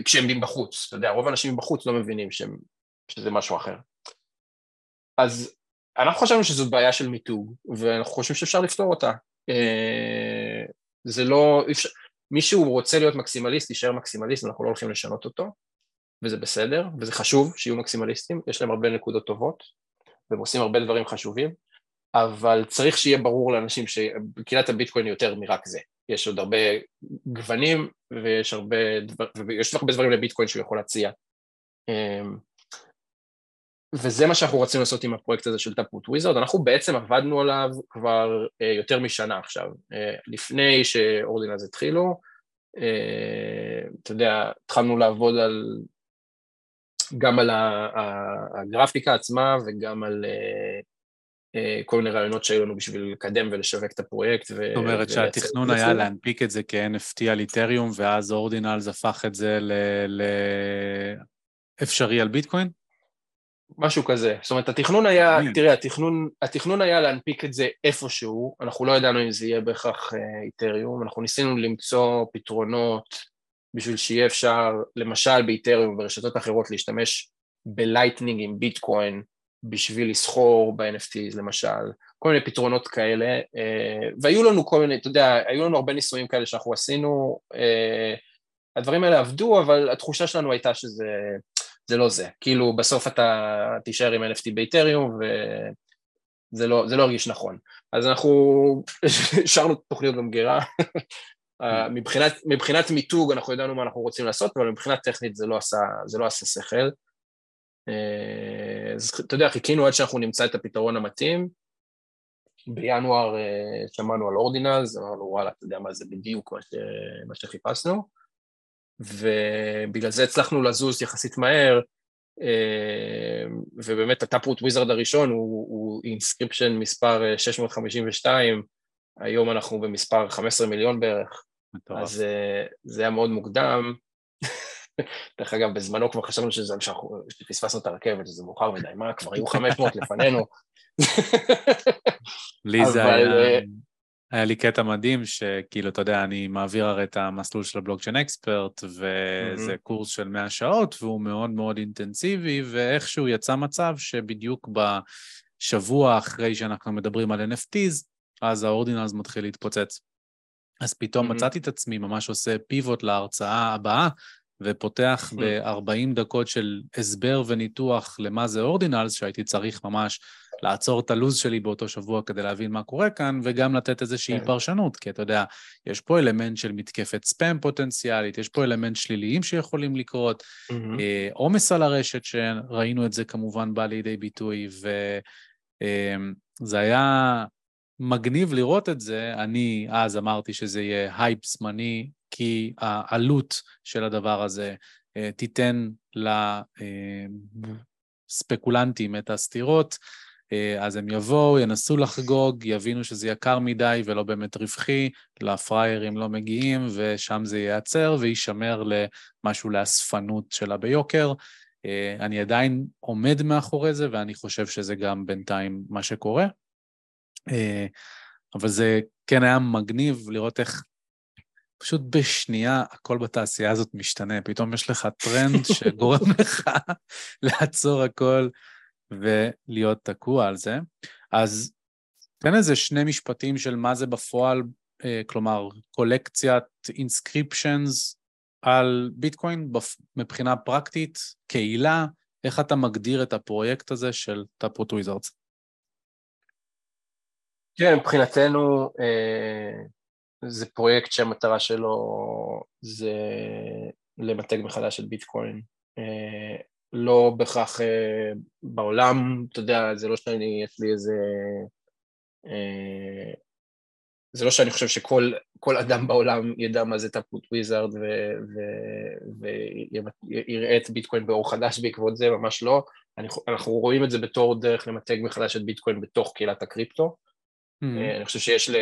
כשהם בחוץ, אתה יודע, רוב האנשים בחוץ לא מבינים שהם, שזה משהו אחר. אז אנחנו חשבנו שזאת בעיה של מיתוג, ואנחנו חושבים שאפשר לפתור אותה. אה, זה לא, אפשר, מישהו רוצה להיות מקסימליסט, יישאר מקסימליסט, אנחנו לא הולכים לשנות אותו, וזה בסדר, וזה חשוב שיהיו מקסימליסטים, יש להם הרבה נקודות טובות, והם עושים הרבה דברים חשובים, אבל צריך שיהיה ברור לאנשים שקהילת הביטקוין היא יותר מרק זה. יש עוד הרבה גוונים ויש הרבה, דבר, ויש הרבה דברים לביטקוין שהוא יכול להציע. וזה מה שאנחנו רצינו לעשות עם הפרויקט הזה של טאפרוט וויזרד, אנחנו בעצם עבדנו עליו כבר אה, יותר משנה עכשיו, אה, לפני שאורדינלס התחילו, אה, אתה יודע, התחלנו לעבוד על גם על הגרפיקה עצמה וגם על אה, אה, כל מיני רעיונות שהיו לנו בשביל לקדם ולשווק את הפרויקט. זאת אומרת שהתכנון היה להנפיק את זה כ-NFT על איתריום, ואז אורדינלס הפך את זה לאפשרי על ביטקוין? משהו כזה. זאת אומרת, התכנון היה, תראה, התכנון, התכנון היה להנפיק את זה איפשהו, אנחנו לא ידענו אם זה יהיה בהכרח אה, איתריום, אנחנו ניסינו למצוא פתרונות בשביל שיהיה אפשר, למשל באיתריום וברשתות אחרות, להשתמש ב Lightning עם ביטקוין בשביל לסחור ב-NFTs למשל, כל מיני פתרונות כאלה, אה, והיו לנו כל מיני, אתה יודע, היו לנו הרבה ניסויים כאלה שאנחנו עשינו, אה, הדברים האלה עבדו, אבל התחושה שלנו הייתה שזה זה לא זה, כאילו בסוף אתה תישאר עם NFT באיתריום וזה לא, לא הרגיש נכון. אז אנחנו השארנו תוכניות במגירה, אה, מבחינת, מבחינת מיתוג אנחנו ידענו מה אנחנו רוצים לעשות, אבל מבחינת טכנית זה לא עשה, זה לא עשה שכל. אה, אז אתה יודע, חיכינו עד שאנחנו נמצא את הפתרון המתאים. בינואר אה, שמענו על ordinals, אמרנו וואלה, אתה יודע מה זה בדיוק מה, ש... מה שחיפשנו, ובגלל זה הצלחנו לזוז יחסית מהר, ובאמת ה Taproot Wizard הראשון הוא, inscription מספר 652, היום אנחנו במספר 15 מיליון בערך, מטורף. אז אה, זה היה מאוד מוקדם. דרך אגב, בזמנו כבר חשבנו שזה, שאנחנו פספסנו את הרכבת, שזה מאוחר מדי, מה, כבר היו 500 לפנינו. לי זה היה... היה לי קטע מדהים שכאילו, אתה יודע, אני מעביר הרי את המסלול של הבלוקצ'יין אקספרט, וזה קורס של 100 שעות, והוא מאוד מאוד אינטנסיבי, ואיכשהו יצא מצב שבדיוק בשבוע אחרי שאנחנו מדברים על NFTs, אז האורדינלס מתחיל להתפוצץ. אז פתאום mm-hmm. מצאתי את עצמי ממש עושה פיבוט להרצאה הבאה, ופותח ב-40 דקות של הסבר וניתוח למה זה אורדינלס, שהייתי צריך ממש לעצור את הלו"ז שלי באותו שבוע כדי להבין מה קורה כאן, וגם לתת איזושהי כן. פרשנות, כי אתה יודע, יש פה אלמנט של מתקפת ספאם פוטנציאלית, יש פה אלמנט שליליים שיכולים לקרות, mm-hmm. עומס על הרשת, שראינו את זה כמובן בא לידי ביטוי, וזה היה מגניב לראות את זה. אני אז אמרתי שזה יהיה הייפ זמני, כי העלות של הדבר הזה אה, תיתן לספקולנטים את הסטירות, אה, אז הם יבואו, ינסו לחגוג, יבינו שזה יקר מדי ולא באמת רווחי, לפריירים לא מגיעים, ושם זה ייעצר ויישמר למשהו לאספנות של הביוקר. אה, אני עדיין עומד מאחורי זה, ואני חושב שזה גם בינתיים מה שקורה. אבל זה כן היה מגניב לראות איך פשוט בשנייה הכל בתעשייה הזאת משתנה, פתאום יש לך טרנד שגורם לך לעצור הכל ולהיות תקוע על זה. אז תן איזה שני משפטים של מה זה בפועל, אה, כלומר, קולקציית inscriptions על ביטקוין מבחינה פרקטית, קהילה, איך אתה מגדיר את הפרויקט הזה של Taproot Wizards? כן, מבחינתנו, אה, זה פרויקט שהמטרה שלו זה למתג מחדש את ביטקוין. אה, לא בהכרח אה, בעולם, אתה יודע, זה לא שאני, יש לי איזה... אה, זה לא שאני חושב שכל אדם בעולם ידע מה זה Taproot Wizard ויראה את ביטקוין באור חדש בעקבות זה, ממש לא. אנחנו רואים את זה בתור דרך למתג מחדש את ביטקוין בתוך קהילת הקריפטו. Mm-hmm. אני חושב שיש ל...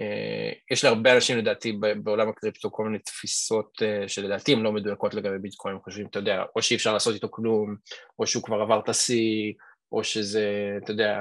אה, יש להרבה אנשים לדעתי בעולם הקריפטו כל מיני תפיסות אה, שלדעתי הן לא מדויקות לגבי ביטקוין, הם חושבים, אתה יודע, או שאי אפשר לעשות איתו כלום, או שהוא כבר עבר את השיא, או שזה, אתה יודע...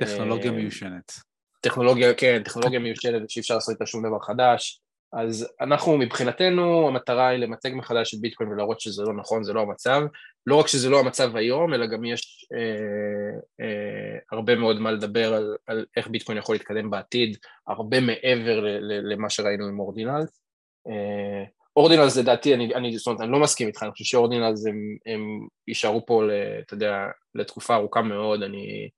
טכנולוגיה אה, מיושנת. טכנולוגיה, כן, טכנולוגיה מיושנת שאי אפשר לעשות איתה שום דבר חדש. אז אנחנו מבחינתנו המטרה היא למצג מחדש את ביטקוין ולהראות שזה לא נכון, זה לא המצב. לא רק שזה לא המצב היום, אלא גם יש אה, אה, הרבה מאוד מה לדבר על, על איך ביטקוין יכול להתקדם בעתיד, הרבה מעבר ל, ל, למה שראינו עם אורדינלס. אה, ordinals לדעתי, אני, אני, זאת אומרת, אני לא מסכים איתך, אני חושב ש ordinals הם, הם יישארו פה, אתה יודע, לתקופה ארוכה מאוד, אני,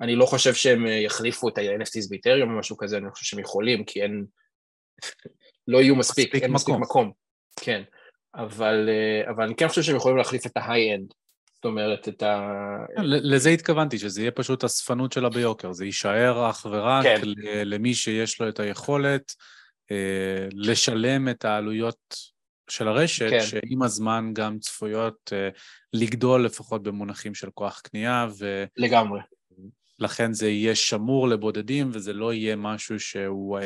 אני לא חושב שהם יחליפו את ה-NFTs באיתריום או משהו כזה, אני חושב שהם יכולים, כי אין... לא יהיו מספיק, מספיק אין. מספיק מקום. כן, אבל, אה, אבל אני כן חושב שהם יכולים להחליף את ה high-end. זאת אומרת, את ה... כן, לזה התכוונתי, שזה יהיה פשוט אספנות של הביוקר, זה יישאר אך ורק כן. למי שיש לו את היכולת אה, לשלם את העלויות של הרשת, כן. שעם הזמן גם צפויות אה, לגדול לפחות במונחים של כוח קנייה. ו... לגמרי. לכן זה יהיה שמור לבודדים, וזה לא יהיה משהו שהוא...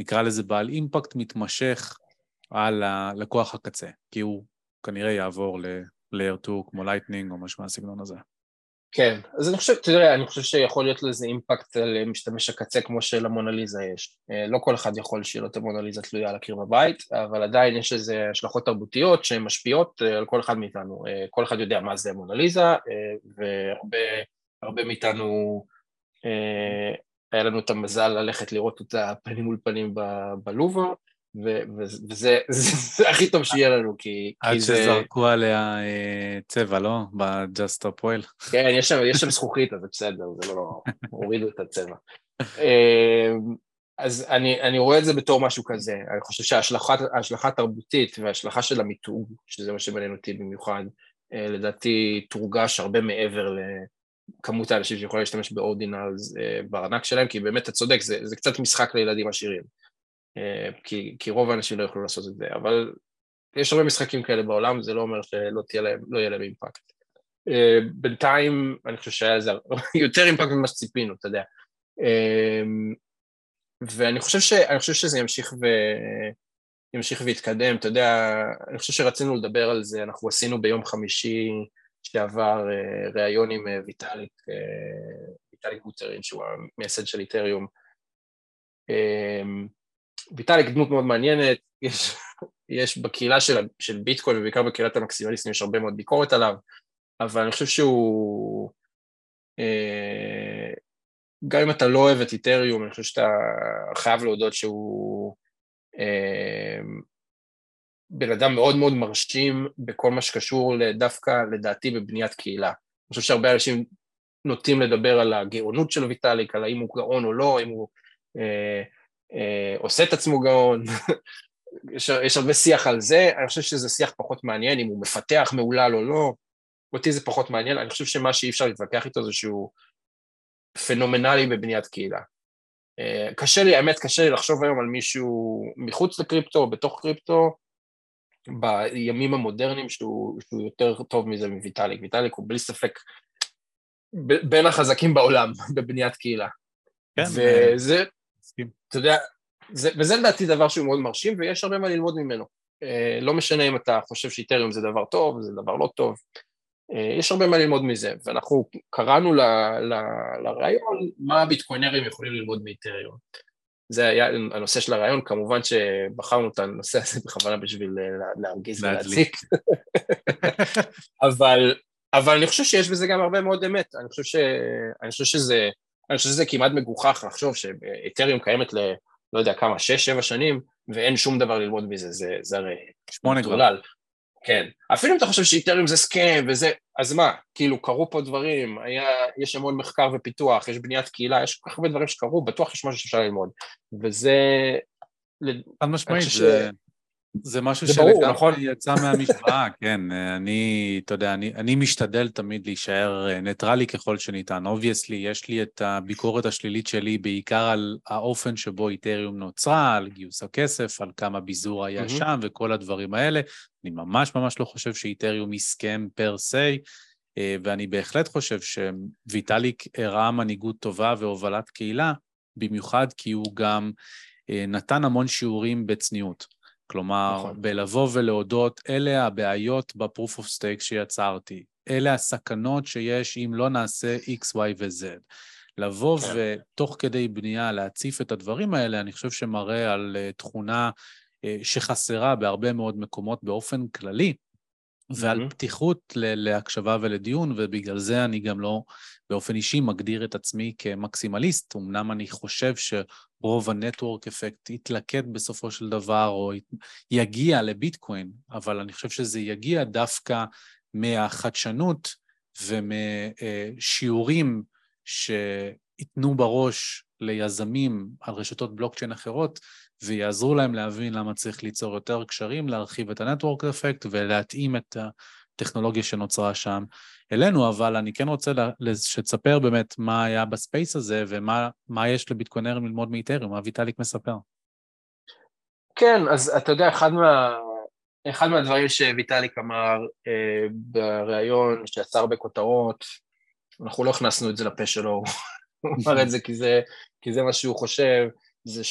נקרא לזה בעל impact מתמשך על הלקוח הקצה, כי הוא כנראה יעבור ל-Layer 2 כמו Lightning או משהו מהסגנון הזה. כן, אז אני חושב, תראה, אני חושב שיכול להיות לזה אימפקט על משתמש הקצה כמו שלמונליזה יש. אה, לא כל אחד יכול שיהיה לו את המונליזה תלויה על הקיר בבית, אבל עדיין יש איזה השלכות תרבותיות שהן משפיעות אה, על כל אחד מאיתנו. אה, כל אחד יודע מה זה מונליזה, והרבה מאיתנו היה לנו את המזל ללכת לראות אותה פנים מול פנים בלובר, וזה הכי טוב שיהיה לנו, כי, עד שזרקו עליה אה, צבע, לא? בג'סטו פועל. כן, יש שם, יש שם זכוכית, אז זה בסדר, זה לא... הורידו את הצבע. אה, אז אני, אני רואה את זה בתור משהו כזה, אני חושב שההשלכה התרבותית וההשלכה של המיתוג, שזה מה שמעניין אותי במיוחד, אה, לדעתי תורגש הרבה מעבר כמות האנשים שיכולים להשתמש באורדינלס אה, בארנק שלהם, כי באמת אתה צודק, זה, זה קצת משחק לילדים עשירים, אה, כי, כי רוב האנשים לא יוכלו לעשות את זה, אבל יש הרבה משחקים כאלה בעולם, זה לא אומר שלא תהיה להם, לא יהיה להם אימפקט. אה, בינתיים אני חושב שהיה לזה יותר אימפקט ממה שציפינו, אתה יודע. ואני חושב, ש, חושב שזה ימשיך ו... ימשיך ויתקדם, אתה יודע, אני חושב שרצינו לדבר על זה, אנחנו עשינו ביום חמישי שעבר אה, ראיון עם אה, ויטאליק, אה, ויטאליק בוטרין, שהוא המייסד של איתריום. ויטאליק דמות מאוד מעניינת, יש, יש בקהילה של, של ביטקוין ובעיקר בקהילת המקסימליסטים יש הרבה מאוד ביקורת עליו, אבל אני חושב שהוא, גם אם אתה לא אוהב את איתריום, אני חושב שאתה חייב להודות שהוא בן אדם מאוד מאוד מרשים בכל מה שקשור דווקא, לדעתי, בבניית קהילה. אני חושב שהרבה אנשים נוטים לדבר על הגאונות של ויטאליק, על האם הוא גאון או לא, אם הוא אה, אה, עושה את עצמו גאון. יש, יש הרבה שיח על זה, אני חושב שזה שיח פחות מעניין, אם הוא מפתח מהולל או לא. אותי זה פחות מעניין, אני חושב שמה שאי אפשר להתווכח איתו זה שהוא פנומנלי בבניית קהילה. אה, קשה לי, האמת קשה לי לחשוב היום על מישהו מחוץ לקריפטו בתוך קריפטו, בימים המודרניים שהוא, שהוא יותר טוב מזה מויטאליק. ויטאליק הוא בלי ספק בין החזקים בעולם בבניית קהילה. כן. וזה, אתה יודע, זה, וזה לדעתי דבר שהוא מאוד מרשים ויש הרבה מה ללמוד ממנו. אה, לא משנה אם אתה חושב שאיתריום זה דבר טוב, זה דבר לא טוב, אה, יש הרבה מה ללמוד מזה, ואנחנו קראנו ל, ל, לרעיון מה הביטקוינרים יכולים ללמוד מאיתריום. זה היה הנושא של הרעיון, כמובן שבחרנו את הנושא הזה בכוונה בשביל אה, להרגיז ולהציק. אבל, אבל אני חושב שיש בזה גם הרבה מאוד אמת, אני חושב, ש, אני חושב שזה, אני חושב שזה כמעט מגוחך לחשוב שאתריום קיימת ל... לא יודע כמה, שש, שבע שנים, ואין שום דבר ללמוד מזה, זה, זה הרי... שמונה כבר. כן. אפילו אם אתה חושב שאיתריום זה סכם וזה, אז מה? כאילו, קרו פה דברים, היה, יש המון מחקר ופיתוח, יש בניית קהילה, יש כל כך הרבה דברים שקרו, בטוח יש משהו שאפשר ללמוד. וזה... חד משמעית, זה... זה משהו שלגמרי נכון? יצא מהמשוואה, כן. אני, אתה יודע, אני, אני משתדל תמיד להישאר אה, ניטרלי ככל שניתן. obviously, יש לי את הביקורת השלילית שלי בעיקר על האופן שבו איתריום נוצרה, על גיוס הכסף, על כמה ביזור היה mm-hmm. שם וכל הדברים האלה. אני ממש ממש לא חושב שאיתריום ה scam per se, אה, ואני בהחלט חושב שוויטאליק הראה מנהיגות טובה והובלת קהילה, במיוחד כי הוא גם אה, נתן המון שיעורים בצניעות. כלומר, נכון. בלבוא ולהודות, אלה הבעיות ב-proof of stake שיצרתי, אלה הסכנות שיש אם לא נעשה x, y ו-z. לבוא כן. ותוך כדי בנייה להציף את הדברים האלה, אני חושב שמראה על uh, תכונה שחסרה בהרבה מאוד מקומות באופן כללי, ועל mm-hmm. פתיחות להקשבה ולדיון, ובגלל זה אני גם לא באופן אישי מגדיר את עצמי כמקסימליסט. אמנם אני חושב שרוב הנטוורק אפקט יתלכד בסופו של דבר, או יגיע לביטקוין, אבל אני חושב שזה יגיע דווקא מהחדשנות ומשיעורים שייתנו בראש ליזמים על רשתות בלוקצ'יין אחרות, ויעזרו להם להבין למה צריך ליצור יותר קשרים, להרחיב את הנטוורק אפקט ולהתאים את הטכנולוגיה שנוצרה שם אלינו, אבל אני כן רוצה שתספר באמת מה היה בספייס הזה ומה יש לביטקוינרים ללמוד מאיתריום, מה ויטאליק מספר. כן, אז אתה יודע, אחד, מה, אחד מהדברים שוויטאליק אמר אה, בריאיון, שיצא הרבה כותרות, אנחנו לא הכנסנו את זה לפה שלו, הוא אמר את זה כי זה, כי זה מה שהוא חושב, זה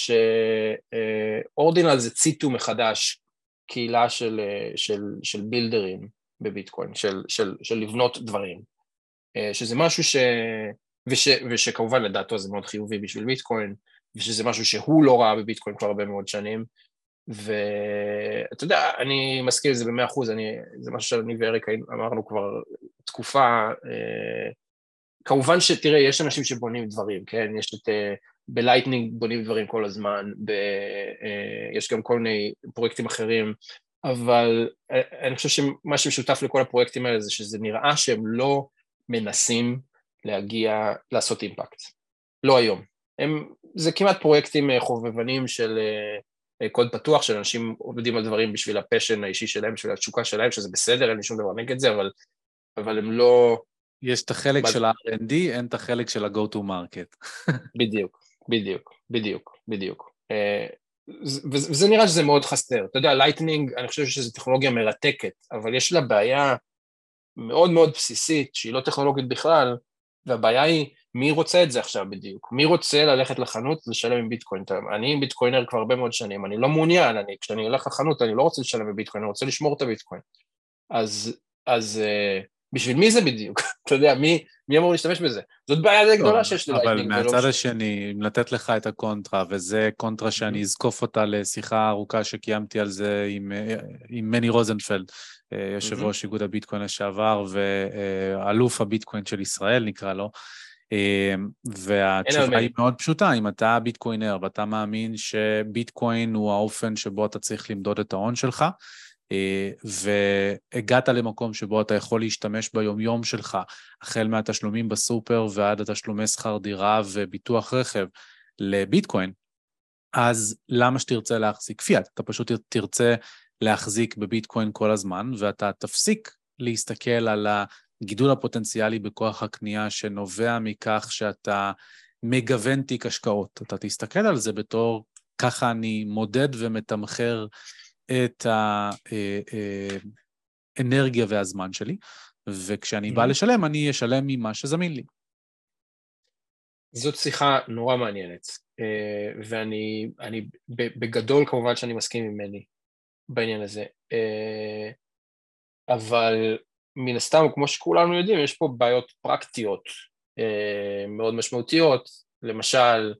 שאורדינלס הציתו מחדש קהילה של, של, של builder־ים בביטקוין, של, של, של לבנות דברים, אה, שזה משהו ש... וש, ושכמובן לדעתו זה מאוד חיובי בשביל ביטקוין, ושזה משהו שהוא לא ראה בביטקוין כבר הרבה מאוד שנים, ואתה יודע, אני מסכים לזה במאה אחוז, זה משהו שאני ואריק אמרנו כבר תקופה, אה, כמובן שתראה, יש אנשים שבונים דברים, כן? יש את אה, בלייטנינג בונים דברים כל הזמן, ב, אה, יש גם כל מיני פרויקטים אחרים, אבל אה, אני חושב שמה שמשותף לכל הפרויקטים האלה זה שזה נראה שהם לא מנסים להגיע, לעשות אימפקט. לא היום. הם, זה כמעט פרויקטים אה, חובבנים של קוד פתוח, של אנשים עובדים על דברים בשביל הפשן האישי שלהם, בשביל התשוקה שלהם, שזה בסדר, אין לי שום דבר נגד זה, אבל, אבל הם לא... יש את החלק של ה-R&D, אין את החלק של ה-go to market. בדיוק. בדיוק, בדיוק, בדיוק. אה, וזה נראה שזה מאוד חסר. אתה יודע, לייטנינג, אני חושב שזו טכנולוגיה מרתקת, אבל יש לה בעיה מאוד מאוד בסיסית, שהיא לא טכנולוגית בכלל, והבעיה היא, מי רוצה את זה עכשיו בדיוק? מי רוצה ללכת לחנות לשלם עם ביטקוין? אני ביטקוינר כבר הרבה מאוד שנים, אני לא מעוניין, אני, כשאני הולך לחנות אני לא רוצה לשלם בביטקוין, אני רוצה לשמור את הביטקוין. אז, אז uh, בשביל מי זה בדיוק? אתה יודע, מי, מי אמור להשתמש בזה? זאת בעיה די גדולה שיש ללייטנינג. אבל מהצד השני, אם לתת לך את הקונטרה, וזה קונטרה שאני אזקוף אותה לשיחה ארוכה שקיימתי על זה עם, עם מני רוזנפלד, יושב ראש איגוד הביטקוין לשעבר, ואלוף הביטקוין של ישראל נקרא לו, והתשובה היא מאוד פשוטה, אם אתה ביטקוינר ואתה מאמין שביטקוין הוא האופן שבו אתה צריך למדוד את ההון שלך, אה, והגעת למקום שבו אתה יכול להשתמש ביומיום שלך, החל מהתשלומים בסופר ועד התשלומי שכר דירה וביטוח רכב לביטקוין, אז למה שתרצה להחזיק פיאט? אתה פשוט תרצה להחזיק בביטקוין כל הזמן, ואתה תפסיק להסתכל על הגידול הפוטנציאלי בכוח הקנייה שנובע מכך שאתה מגוון תיק השקעות. אתה תסתכל על זה בתור, ככה אני מודד ומתמחר את האנרגיה אה, אה, והזמן שלי, וכשאני בא. לשלם, אני אשלם ממה שזמין לי. זאת שיחה נורא מעניינת, אה, ואני אני, בגדול כמובן שאני מסכים עם מני בעניין הזה, אבל מן הסתם, כמו שכולנו יודעים, יש פה בעיות פרקטיות מאוד משמעותיות, למשל,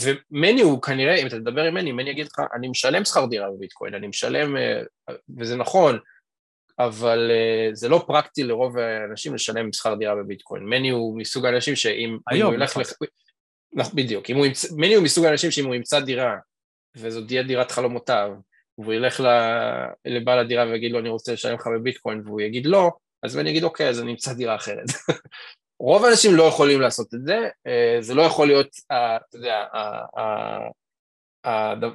ומני הוא כנראה, אם אתה תדבר עם מני, מני יגיד לך, אני משלם שכר דירה בביטקוין, אני משלם, אה, וזה נכון, אבל אה, זה לא פרקטי לרוב האנשים לשלם שכר דירה בביטקוין. מני הוא מסוג האנשים שאם הוא ילך... לח... בדיוק, הוא ימצא, מני הוא מסוג האנשים שאם הוא ימצא דירה, וזאת תהיה דירת חלומותיו, והוא ילך לבעל הדירה ויגיד לו אני רוצה לשלם לך בביטקוין והוא יגיד לא, אז מני יגיד אוקיי אז אני אמצא דירה אחרת. רוב האנשים לא יכולים לעשות את זה, אה, זה לא יכול להיות, אתה יודע,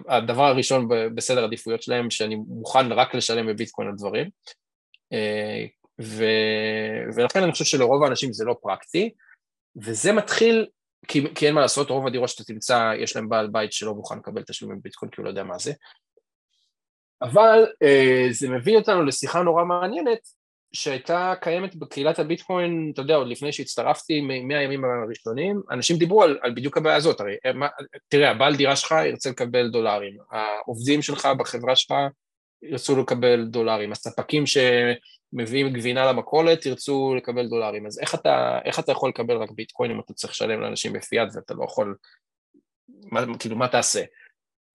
הדבר הראשון בסדר עדיפויות שלהם, שאני מוכן רק לשלם בביטקוין על דברים, אה, ו, ולכן אני חושב שלרוב האנשים זה לא פרקטי, וזה מתחיל, כי, כי אין מה לעשות, רוב הדירות שאתה תמצא, יש להם בעל בית שלא מוכן לקבל תשלומים בביטקוין כי הוא לא יודע מה זה, אבל אה, זה מביא אותנו לשיחה נורא מעניינת, שהייתה קיימת בקהילת הביטקוין, אתה יודע, עוד לפני שהצטרפתי מהימים הראשונים, אנשים דיברו על, על בדיוק הבעיה הזאת, הרי מה, תראה, הבעל דירה שלך ירצה לקבל דולרים, העובדים שלך בחברה שלך ירצו לקבל דולרים, הספקים שמביאים גבינה למכולת ירצו לקבל דולרים, אז איך אתה, איך אתה יכול לקבל רק ביטקוין אם אתה צריך לשלם לאנשים בפיאט ואתה לא יכול, מה, כאילו מה תעשה?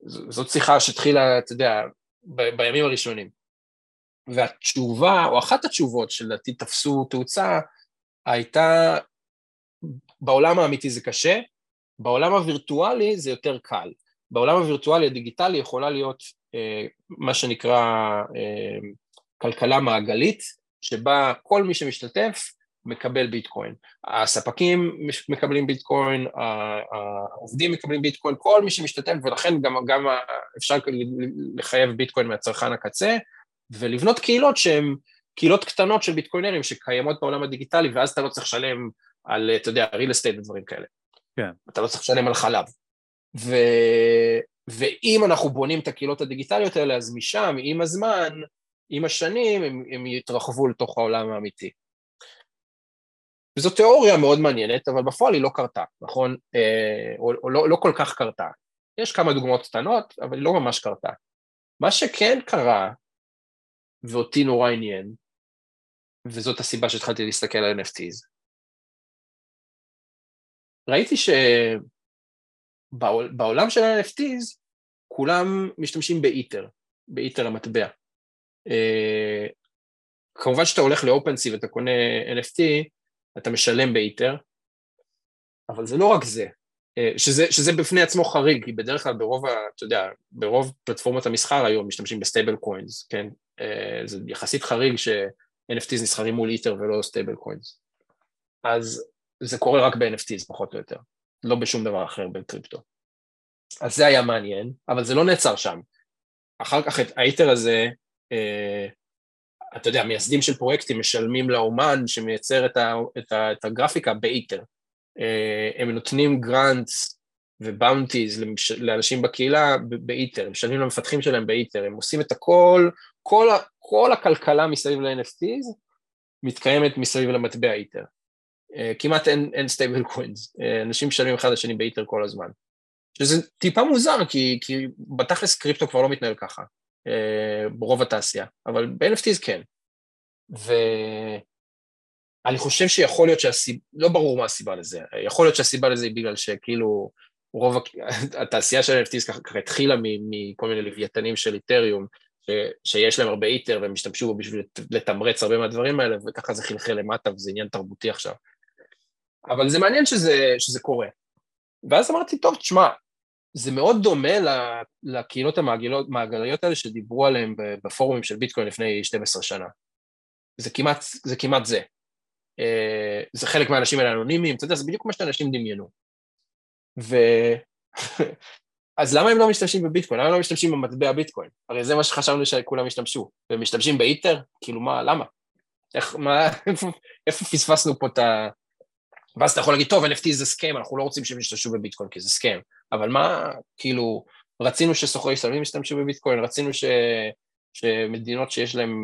זאת שיחה שהתחילה, אתה יודע, ב, בימים הראשונים. והתשובה, או אחת התשובות שלדעתי תפסו תאוצה, הייתה, בעולם האמיתי זה קשה, בעולם הווירטואלי זה יותר קל. בעולם הווירטואלי הדיגיטלי יכולה להיות אה, מה שנקרא אה, כלכלה מעגלית, שבה כל מי שמשתתף מקבל ביטקוין. הספקים מקבלים ביטקוין, העובדים מקבלים ביטקוין, כל מי שמשתתף, ולכן גם, גם אפשר לחייב ביטקוין מהצרכן הקצה, ולבנות קהילות שהן קהילות קטנות של ביטקוינרים שקיימות בעולם הדיגיטלי, ואז אתה לא צריך לשלם על, אתה יודע, real estate ודברים כאלה. כן. אתה לא צריך לשלם על חלב. ו... ואם אנחנו בונים את הקהילות הדיגיטליות האלה, אז משם, עם הזמן, עם השנים, הם, הם יתרחבו לתוך העולם האמיתי. וזו תיאוריה מאוד מעניינת, אבל בפועל היא לא קרתה, נכון? אה, או, או לא, לא כל כך קרתה. יש כמה דוגמאות קטנות, אבל היא לא ממש קרתה. מה שכן קרה, ואותי נורא עניין, וזאת הסיבה שהתחלתי להסתכל על NFTs. ראיתי שבעולם של NFTs כולם משתמשים באיתר, באיתר המטבע. Uh, כמובן שאתה הולך לאופנסי ואתה קונה NFT, אתה משלם באיתר, אבל זה לא רק זה, uh, שזה, שזה בפני עצמו חריג, כי בדרך כלל ברוב, ה, אתה יודע, ברוב פלטפורמות המסחר היום משתמשים ב-stable coins, כן? אה, זה יחסית חריג ש-NFTs נסחרים מול איתר ולא stable coins. אז זה קורה רק ב-NFTs פחות או יותר, לא בשום דבר אחר בקריפטו. אז זה היה מעניין, אבל זה לא נעצר שם. אחר כך את האיתר הזה, אה, אתה יודע, מייסדים של פרויקטים משלמים לאומן שמייצר את, ה, את, ה, את הגרפיקה באיתר. אה, הם נותנים grants ו-bounties לאנשים בקהילה באיתר, הם משלמים למפתחים שלהם באיתר, הם עושים את הכל, כל, כל הכלכלה מסביב ל-NFTs מתקיימת מסביב למטבע איתר. Uh, כמעט אין, אין stable uh, אנשים משלמים אחד לשני באיתר כל הזמן. שזה טיפה מוזר, כי, כי בתכלס קריפטו כבר לא מתנהל ככה, uh, ברוב התעשייה, אבל ב-NFTs כן. ואני חושב שיכול להיות שהסיבה, לא ברור מה הסיבה לזה, יכול להיות שהסיבה לזה היא בגלל שכאילו רוב התעשייה של NFTs ככה התחילה מכל מיני לוויתנים של איתריום, שיש להם הרבה איתר והם השתמשו בו בשביל לתמרץ הרבה מהדברים האלה, וככה זה חלחל למטה וזה עניין תרבותי עכשיו. אבל זה מעניין שזה, שזה קורה. ואז אמרתי, טוב, תשמע, זה מאוד דומה לקהילות המעגליות האלה שדיברו עליהן בפורומים של ביטקוין לפני 12 שנה. זה כמעט זה. כמעט זה. אה, זה חלק מהאנשים האלה אנונימיים, אתה יודע, זה בדיוק מה שאנשים דמיינו. ו... אז למה הם לא משתמשים בביטקוין? למה הם לא משתמשים במטבע ביטקוין? הרי זה מה שחשבנו שכולם ישתמשו. והם משתמשים באיתר? כאילו מה, למה? איך, מה, איפה, איפה פספסנו פה את ה... ואז אתה יכול להגיד, טוב, NFT זה סכם, אנחנו לא רוצים שהם ישתמשו בביטקוין כי זה סכם. אבל מה, כאילו, רצינו שסוחרי סמים ישתמשו בביטקוין, רצינו ש... שמדינות שיש להם,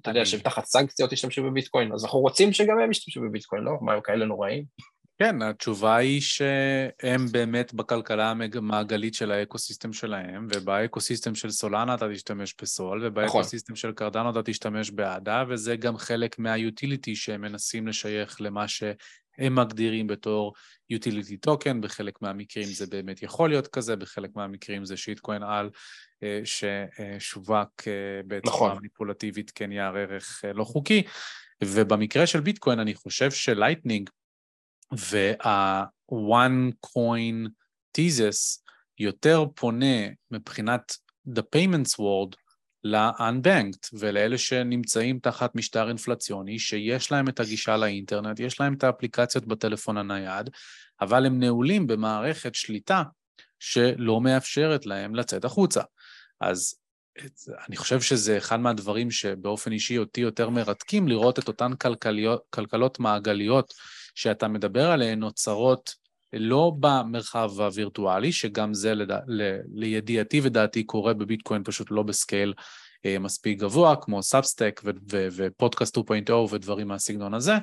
אתה יודע, שהן תחת סנקציות ישתמשו בביטקוין, אז אנחנו רוצים שגם הם ישתמשו בביטקוין, לא? מה, הם כאלה נוראים? כן, התשובה היא שהם באמת בכלכלה המעגלית של ה-ecosystem שלהם, ובאקוסיסטם של סולנה אתה תשתמש בסול, וב-ecosystem נכון. של קרדנו אתה תשתמש באדה, וזה גם חלק מה-utility שהם מנסים לשייך למה שהם מגדירים בתור utility token, בחלק מהמקרים זה באמת יכול להיות כזה, בחלק מהמקרים זה shitcoin על אה, ששווק אה, בצורה נכון. מניפולטיבית כנייר ערך אה, לא חוקי, ובמקרה של ביטקוין אני חושב שלייטנינג וה-one coin thesis יותר פונה מבחינת the payments world ל-unbanked ולאלה שנמצאים תחת משטר אינפלציוני, שיש להם את הגישה לאינטרנט, יש להם את האפליקציות בטלפון הנייד, אבל הם נעולים במערכת שליטה שלא מאפשרת להם לצאת החוצה. אז אני חושב שזה אחד מהדברים שבאופן אישי אותי יותר מרתקים, לראות את אותן כלכליות, כלכלות מעגליות שאתה מדבר עליהן נוצרות לא במרחב הווירטואלי, שגם זה לד... ל... לידיעתי ודעתי קורה בביטקוין פשוט לא ב-scale אה, מספיק גבוה, כמו סאבסטק ו... ו... ופודקאסט 2.0 ודברים מהסגנון הזה,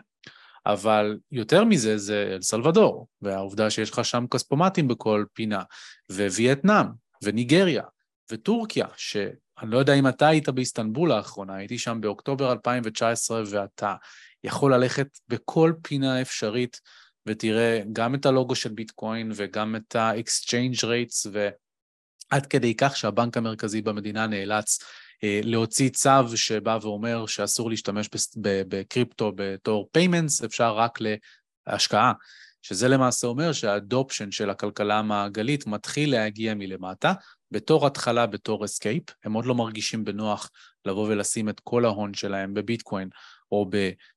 אבל יותר מזה זה אל סלבדור, והעובדה שיש לך שם כספומטים בכל פינה, ווייטנאם, וניגריה, וטורקיה, שאני לא יודע אם אתה היית באיסטנבול לאחרונה, הייתי שם באוקטובר 2019, ואתה יכול ללכת בכל פינה אפשרית ותראה גם את הלוגו של ביטקוין וגם את ה-exchange rates, ועד כדי כך שהבנק המרכזי במדינה נאלץ אה, להוציא צו שבא ואומר שאסור להשתמש בקריפטו בתור payments, אפשר רק להשקעה. שזה למעשה אומר שה-adoption של הכלכלה המעגלית מתחיל להגיע מלמטה, בתור התחלה, בתור escape, הם עוד לא מרגישים בנוח לבוא ולשים את כל ההון שלהם בביטקוין או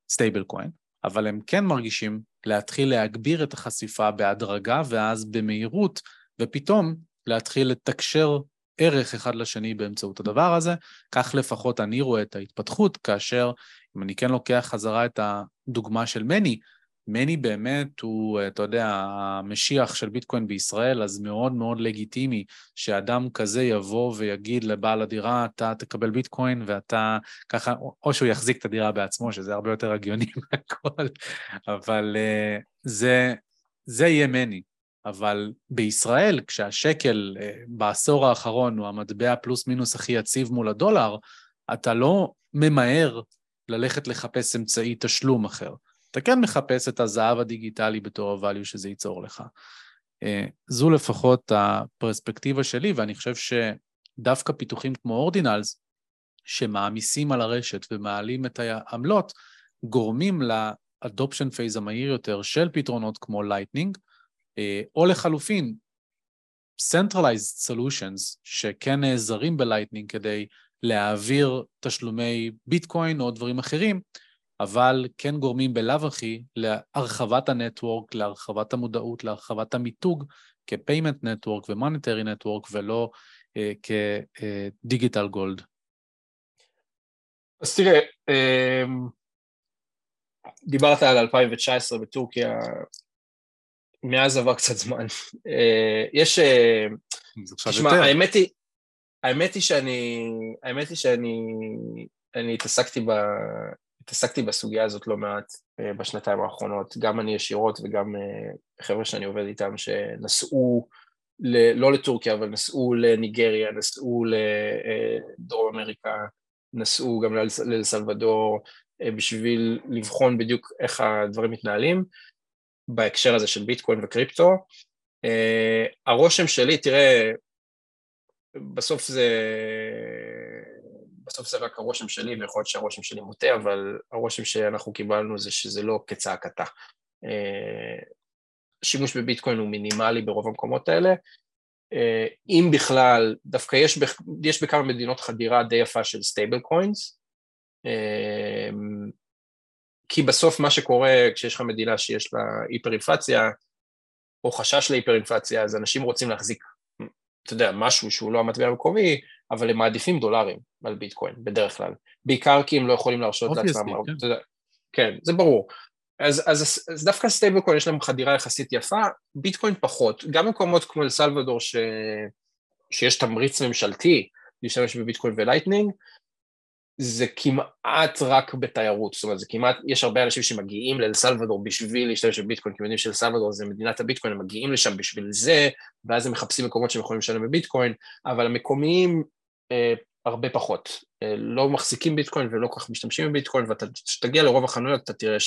ב-stable coin, אבל הם כן מרגישים להתחיל להגביר את החשיפה בהדרגה ואז במהירות, ופתאום להתחיל לתקשר ערך אחד לשני באמצעות הדבר הזה. כך לפחות אני רואה את ההתפתחות, כאשר אם אני כן לוקח חזרה את הדוגמה של מני, מני באמת הוא, אתה יודע, המשיח של ביטקוין בישראל, אז מאוד מאוד לגיטימי שאדם כזה יבוא ויגיד לבעל הדירה, אתה תקבל ביטקוין ואתה ככה, או שהוא יחזיק את הדירה בעצמו, שזה הרבה יותר הגיוני מהכל, אבל uh, זה, זה יהיה מני. אבל בישראל, כשהשקל uh, בעשור האחרון הוא המטבע פלוס מינוס הכי יציב מול הדולר, אתה לא ממהר ללכת לחפש אמצעי תשלום אחר. אתה כן מחפש את הזהב הדיגיטלי בתור ה-value שזה ייצור לך. אה, זו לפחות הפרספקטיבה שלי, ואני חושב שדווקא פיתוחים כמו אורדינלס, שמעמיסים על הרשת ומעלים את העמלות, גורמים ל-adoption phase המהיר יותר של פתרונות כמו לייטנינג, אה, או לחלופין, Centralized Solutions, שכן נעזרים בלייטנינג כדי להעביר תשלומי ביטקוין או דברים אחרים, אבל כן גורמים בלאו הכי להרחבת ה-network, להרחבת המודעות, להרחבת המיתוג כ-payment network ו-monetary network ולא uh, כ-digital gold. אז תראה, um, דיברת על 2019 בטורקיה, מאז עבר קצת זמן. Uh, יש... Uh, תשמע, האמת היא, האמת היא שאני, האמת היא שאני, אני התעסקתי ב... התעסקתי בסוגיה הזאת לא מעט אה, בשנתיים האחרונות, גם אני ישירות וגם אה, חבר'ה שאני עובד איתם שנסעו, ל, לא לטורקיה, אבל נסעו לניגריה, נסעו לדרום אמריקה, נסעו גם לאל סלבדור, אה, בשביל לבחון בדיוק איך הדברים מתנהלים בהקשר הזה של ביטקוין וקריפטו. הרושם שלי, תראה, בסוף זה בסוף זה רק הרושם שלי, ויכול להיות שהרושם שלי מוטה, אבל הרושם שאנחנו קיבלנו זה שזה לא כצעקתה. שימוש בביטקוין הוא מינימלי ברוב המקומות האלה. אם בכלל, דווקא יש, יש בכמה מדינות חדירה די יפה של stablecoins, כי בסוף מה שקורה כשיש לך מדינה שיש לה היפר-אינפלציה, או חשש להיפר-אינפלציה, אז אנשים רוצים להחזיק, אתה יודע, משהו שהוא לא המטבע המקומי, אבל הם מעדיפים דולרים על ביטקוין, בדרך כלל. בעיקר כי הם לא יכולים להרשות לעצמם. כן. כן, זה ברור. אז, אז, אז דווקא stablecoin יש להם חדירה יחסית יפה, ביטקוין פחות. גם מקומות כמו אל סלוודור ש... שיש תמריץ ממשלתי להשתמש בביטקוין ו Lightning, זה כמעט רק בתיירות, זאת אומרת, זה כמעט, יש הרבה אנשים שמגיעים לאל סלוודור בשביל להשתמש בביטקוין, כי הם יודעים שאל סלוודור זה מדינת הביטקוין, הם מגיעים לשם בשביל זה, ואז הם מחפשים מקומות שהם יכולים לשלם בביטקוין, אבל המקומיים אה, הרבה פחות. אה, לא מחזיקים ביטקוין ולא כל כך משתמשים בביטקוין, וכשתגיע לרוב החנויות אתה תראה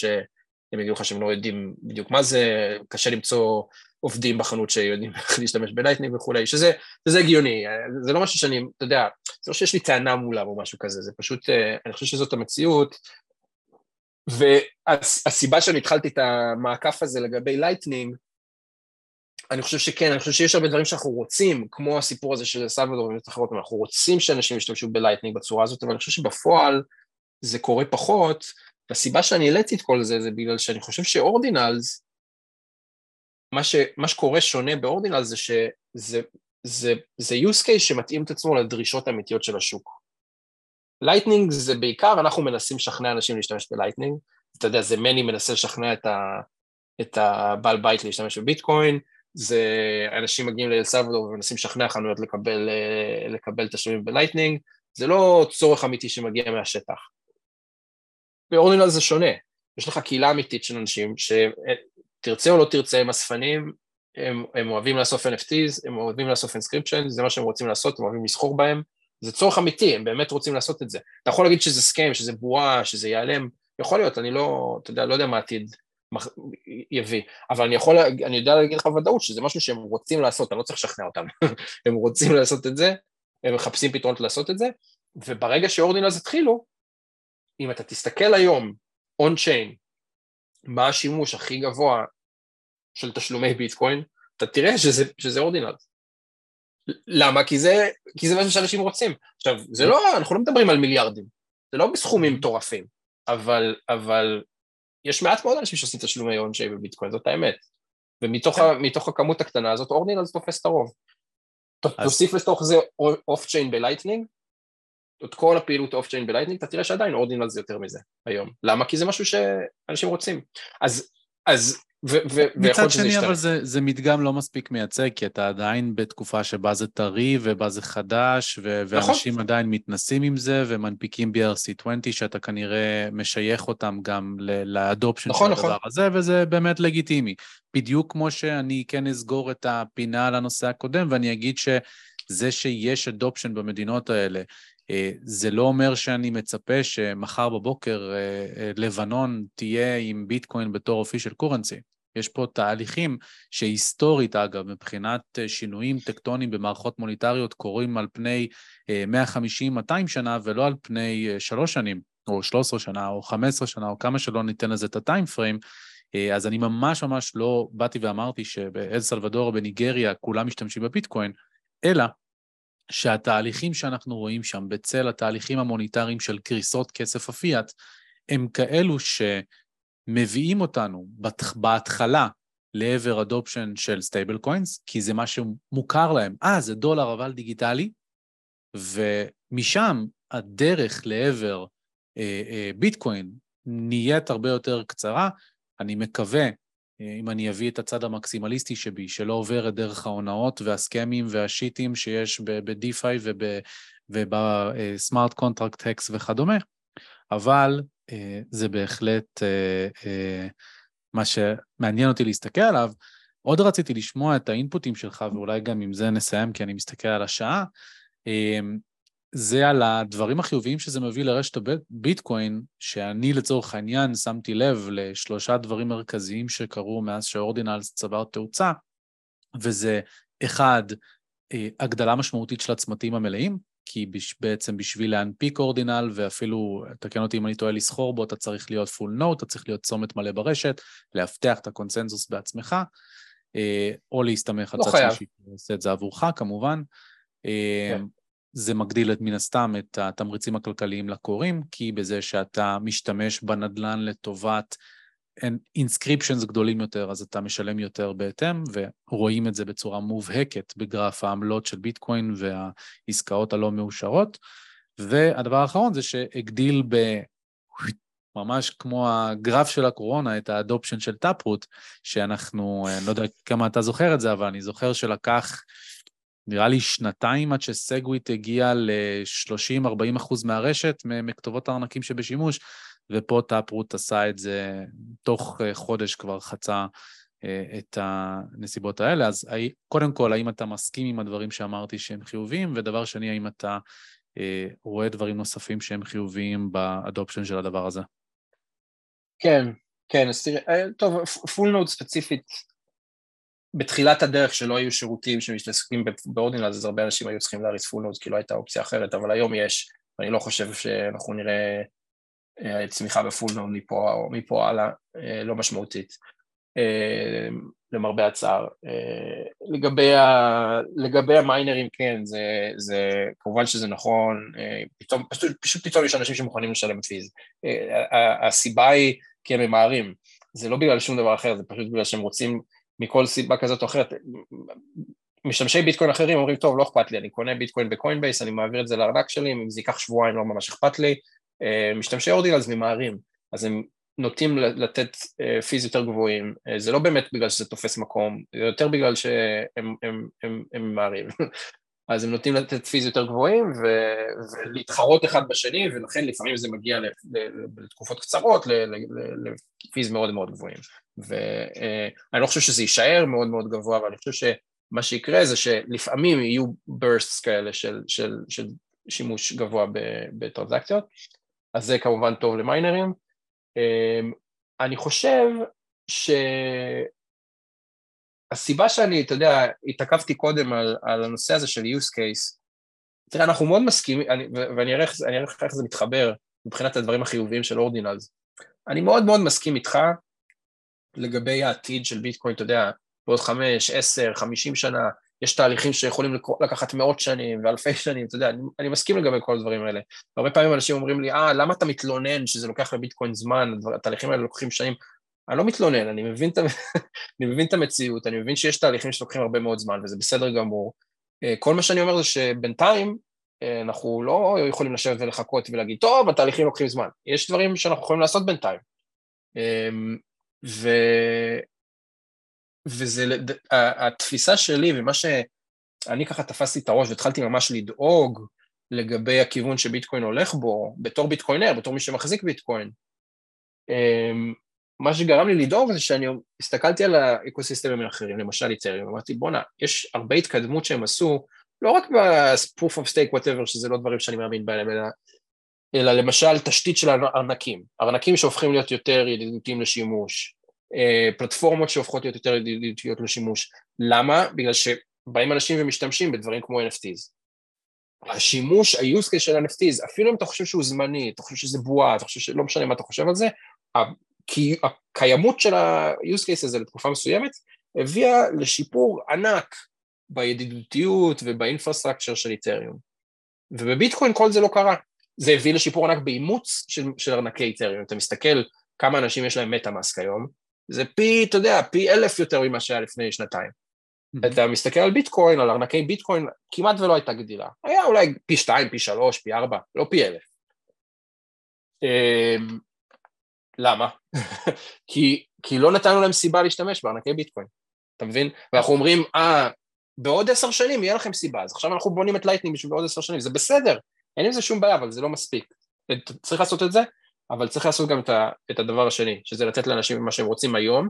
שהם יגידו לך שהם לא יודעים בדיוק מה זה, קשה למצוא עובדים בחנות שיודעים איך להשתמש ב Lightning וכולי, שזה, שזה הגיוני, זה לא משהו שאני, אתה יודע, זה לא שיש לי טענה מולם או משהו כזה, זה פשוט, אה, אני חושב שזאת המציאות, והסיבה שאני התחלתי את המעקף הזה לגבי Lightning, אני חושב שכן, אני חושב שיש הרבה דברים שאנחנו רוצים, כמו הסיפור הזה של סלוודור ומדינות אחרות, אנחנו רוצים שאנשים ישתמשו ב Lightning בצורה הזאת, אבל אני חושב שבפועל זה קורה פחות, והסיבה שאני העליתי את כל זה, זה בגלל שאני חושב ש Ordinals, מה, ש, מה שקורה שונה ב Ordinal זה שזה זה, זה use case שמתאים את עצמו לדרישות האמיתיות של השוק. Lightning זה בעיקר, אנחנו מנסים לשכנע אנשים להשתמש ב Lightning, אתה יודע, זה מני מנסה לשכנע את, ה, את הבעל בית להשתמש בביטקוין, זה אנשים מגיעים לאל סלוודור ומנסים לשכנע חנויות לקבל, לקבל תשלומים ב Lightning, זה לא צורך אמיתי שמגיע מהשטח. ב Ordinal זה שונה, יש לך קהילה אמיתית של אנשים תרצה או לא תרצה, הם אספנים, הם, הם אוהבים לאסוף NFTs, הם אוהבים לאסוף inscription, זה מה שהם רוצים לעשות, הם אוהבים לסחור בהם, זה צורך אמיתי, הם באמת רוצים לעשות את זה. אתה יכול להגיד שזה scam, שזה בועה, שזה ייעלם, יכול להיות, אני לא, אתה יודע, לא יודע מה העתיד יביא, אבל אני יכול, אני יודע להגיד לך בוודאות שזה משהו שהם רוצים לעשות, אני לא צריך לשכנע אותם, הם רוצים לעשות את זה, הם מחפשים פתרונות לעשות את זה, וברגע שאורדינלס התחילו, אם אתה תסתכל היום, און-צ'יין, מה השימוש הכי גבוה של תשלומי ביטקוין, אתה תראה שזה, שזה אורדינל. למה? כי זה, כי זה משהו שאנשים רוצים. עכשיו, זה לא, אנחנו לא מדברים על מיליארדים, זה לא בסכומים מטורפים, אבל, אבל יש מעט מאוד אנשים שעושים תשלומי שהיו בביטקוין, זאת האמת. ומתוך כן. הכמות הקטנה הזאת, אורדינל תופס את הרוב. תוסיף לתוך זה off-chain ב Lightning, את כל הפעילות off-chain ב Lightning, אתה תראה שעדיין Ordinal זה יותר מזה היום. למה? כי זה משהו שאנשים רוצים. אז, אז ו- ו- מצד שני, אבל זה, זה מדגם לא מספיק מייצג, כי אתה עדיין בתקופה שבה זה טרי ובה זה חדש, ו- נכון. ואנשים עדיין מתנסים עם זה ומנפיקים BRC20, שאתה כנראה משייך אותם גם ל adoption נכון, של נכון. הדבר הזה, וזה באמת לגיטימי. בדיוק כמו שאני כן אסגור את הפינה על הנושא הקודם, ואני אגיד שזה שיש אדופשן במדינות האלה, זה לא אומר שאני מצפה שמחר בבוקר אה, אה, לבנון תהיה עם ביטקוין בתור official currency. יש פה תהליכים שהיסטורית, אגב, מבחינת שינויים טקטוניים במערכות מוניטריות קורים על פני 150-200 שנה ולא על פני 3 שנים, או 13 שנה, או 15 שנה, או כמה שלא ניתן לזה את הטיים פריים. אז אני ממש ממש לא באתי ואמרתי שבאל סלבדור או בניגריה כולם משתמשים בביטקוין, אלא שהתהליכים שאנחנו רואים שם בצל התהליכים המוניטריים של קריסות כסף הפיאט, הם כאלו שמביאים אותנו בהתחלה לעבר adoption של stablecoins, כי זה מה שמוכר להם. אה, זה דולר אבל דיגיטלי, ומשם הדרך לעבר אה, אה, ביטקוין נהיית הרבה יותר קצרה. אני מקווה אם אני אביא את הצד המקסימליסטי שבי, שלא עובר את דרך ההונאות והסקאמים והשיטים שיש ב-DeFi וב smart contract hacks וכדומה, אבל אה, זה בהחלט אה, אה, מה שמעניין אותי להסתכל עליו. עוד רציתי לשמוע את האינפוטים שלך, ואולי גם עם זה נסיים, כי אני מסתכל על השעה. זה על הדברים החיוביים שזה מביא לרשת הביטקוין, שאני לצורך העניין שמתי לב לשלושה דברים מרכזיים שקרו מאז ש Ordinals צבר תאוצה, וזה אחד, אה, הגדלה משמעותית של הצמתים המלאים, כי בעצם בשביל להנפיק Ordinal, ואפילו, תקן אותי אם אני טועה לסחור בו, אתה צריך להיות full node, אתה צריך להיות צומת מלא ברשת, לאבטח את הקונסנזוס בעצמך, אה, או להסתמך על לא צד. שלישי שעושה את זה עבורך, כמובן. אה, כן. זה מגדיל את מן הסתם את התמריצים הכלכליים לכורים, כי בזה שאתה משתמש בנדלן לטובת inscriptions גדולים יותר, אז אתה משלם יותר בהתאם, ורואים את זה בצורה מובהקת בגרף העמלות של ביטקוין והעסקאות הלא מאושרות. והדבר האחרון זה שהגדיל ב... ממש כמו הגרף של הקורונה, את ה adoption של Taproot, שאנחנו, אני לא יודע כמה אתה זוכר את זה, אבל אני זוכר שלקח נראה לי שנתיים עד ש SegWit הגיע ל-30-40 אחוז מהרשת מכתובות הארנקים שבשימוש, ופה Taproot עשה את זה תוך אה, חודש כבר חצה אה, את הנסיבות האלה. אז קודם כל, האם אתה מסכים עם הדברים שאמרתי שהם חיוביים? ודבר שני, האם אתה אה, רואה דברים נוספים שהם חיוביים ב adoption של הדבר הזה? כן, כן, אז תראה, טוב, full node ספציפית, בתחילת הדרך שלא היו שירותים שמתעסקים ב Ordinal, אז הרבה אנשים היו צריכים להריץ full node כי לא הייתה אופציה אחרת, אבל היום יש, ואני לא חושב שאנחנו נראה אה, צמיחה ב full node מפה, מפה הלאה, אה, לא משמעותית, אה, למרבה הצער. לגבי, ה, לגבי המיינרים, כן, זה, זה, כמובן שזה נכון, פתאום, פשוט, פשוט פתאום יש אנשים שמוכנים לשלם fees. הסיבה היא כי הם ממהרים, זה לא בגלל שום דבר אחר, זה פשוט בגלל שהם רוצים מכל סיבה כזאת או אחרת. משתמשי ביטקוין אחרים אומרים, טוב, לא אכפת לי, אני קונה ביטקוין ב Coinbase, אני מעביר את זה לארנק שלי, אם זה ייקח שבועיים לא ממש אכפת לי. משתמשי Ordinals ממהרים, אז הם נוטים לתת fees יותר גבוהים, זה לא באמת בגלל שזה תופס מקום, זה יותר בגלל שהם הם, הם, הם ממהרים. אז הם נוטים לתת fees יותר גבוהים ולהתחרות אחד בשני, ולכן לפעמים זה מגיע לתקופות קצרות לפיז מאוד מאוד גבוהים. ואני לא חושב שזה יישאר מאוד מאוד גבוה, אבל אני חושב שמה שיקרה זה שלפעמים יהיו bursts כאלה של, של, של שימוש גבוה בטרנזקציות, אז זה כמובן טוב למיינרים. אני חושב שהסיבה שאני, אתה יודע, התעכבתי קודם על, על הנושא הזה של use case, תראה, אנחנו מאוד מסכימים, ואני אראה איך זה מתחבר מבחינת הדברים החיוביים של אורדינלס. אני מאוד מאוד מסכים איתך לגבי העתיד של ביטקוין, אתה יודע, בעוד חמש, עשר, חמישים שנה, יש תהליכים שיכולים לקחת מאות שנים ואלפי שנים, אתה יודע, אני, אני מסכים לגבי כל הדברים האלה. הרבה פעמים אנשים אומרים לי, אה, למה אתה מתלונן שזה לוקח לביטקוין זמן, התהליכים האלה לוקחים שנים? אני לא מתלונן, אני מבין, אני מבין את המציאות, אני מבין שיש תהליכים שלוקחים הרבה מאוד זמן, וזה בסדר גמור. אה, כל מה שאני אומר זה שבינתיים אה, אנחנו לא יכולים לשבת ולחכות ולהגיד, טוב, התהליכים לוקחים זמן. יש דברים שאנחנו יכולים לעשות בינתיים. אמ, ו... וזה, התפיסה שלי ומה שאני ככה תפסתי את הראש והתחלתי ממש לדאוג לגבי הכיוון שביטקוין הולך בו, בתור ביטקוינר, בתור מי שמחזיק ביטקוין, אמ, מה שגרם לי לדאוג זה שאני הסתכלתי על האקוסיסטמים האחרים, למשל איתריום, אמרתי בואנה, יש הרבה התקדמות שהם עשו, לא רק ב-proof of stake whatever, שזה לא דברים שאני מאמין בהם, אלא, אלא למשל תשתית של ארנקים, ארנקים שהופכים להיות יותר ידידותיים לשימוש, אה, פלטפורמות שהופכות להיות יותר ידידותיות לשימוש. למה? בגלל שבאים אנשים ומשתמשים בדברים כמו NFTs. השימוש, ה-use case של NFTs, אפילו אם אתה חושב שהוא זמני, אתה חושב שזה בועה, אתה חושב שלא משנה מה אתה חושב על זה, כי הקיימות של ה-use case הזה לתקופה מסוימת הביאה לשיפור ענק בידידותיות ובאינפרסטרקצ'ר של איתריום. ובביטקוין כל זה לא קרה. זה הביא לשיפור ענק באימוץ של, של ארנקי איתריום. אתה מסתכל כמה אנשים יש להם מטה-מאסק היום, זה פי, אתה יודע, פי אלף יותר ממה שהיה לפני שנתיים. Mm-hmm. אתה מסתכל על ביטקוין, על ארנקי ביטקוין, כמעט ולא הייתה גדילה. היה אולי פי שתיים, פי שלוש, פי ארבע, לא פי אלף. למה? כי, כי לא נתנו להם סיבה להשתמש בארנקי ביטקוין, אתה מבין? ואנחנו אומרים, אה, בעוד עשר שנים יהיה לכם סיבה, אז עכשיו אנחנו בונים את Lightning בשביל בעוד עשר שנים, זה בסדר, אין עם זה שום בעיה, אבל זה לא מספיק. צריך לעשות את זה, אבל צריך לעשות גם את הדבר השני, שזה לתת לאנשים מה שהם רוצים היום,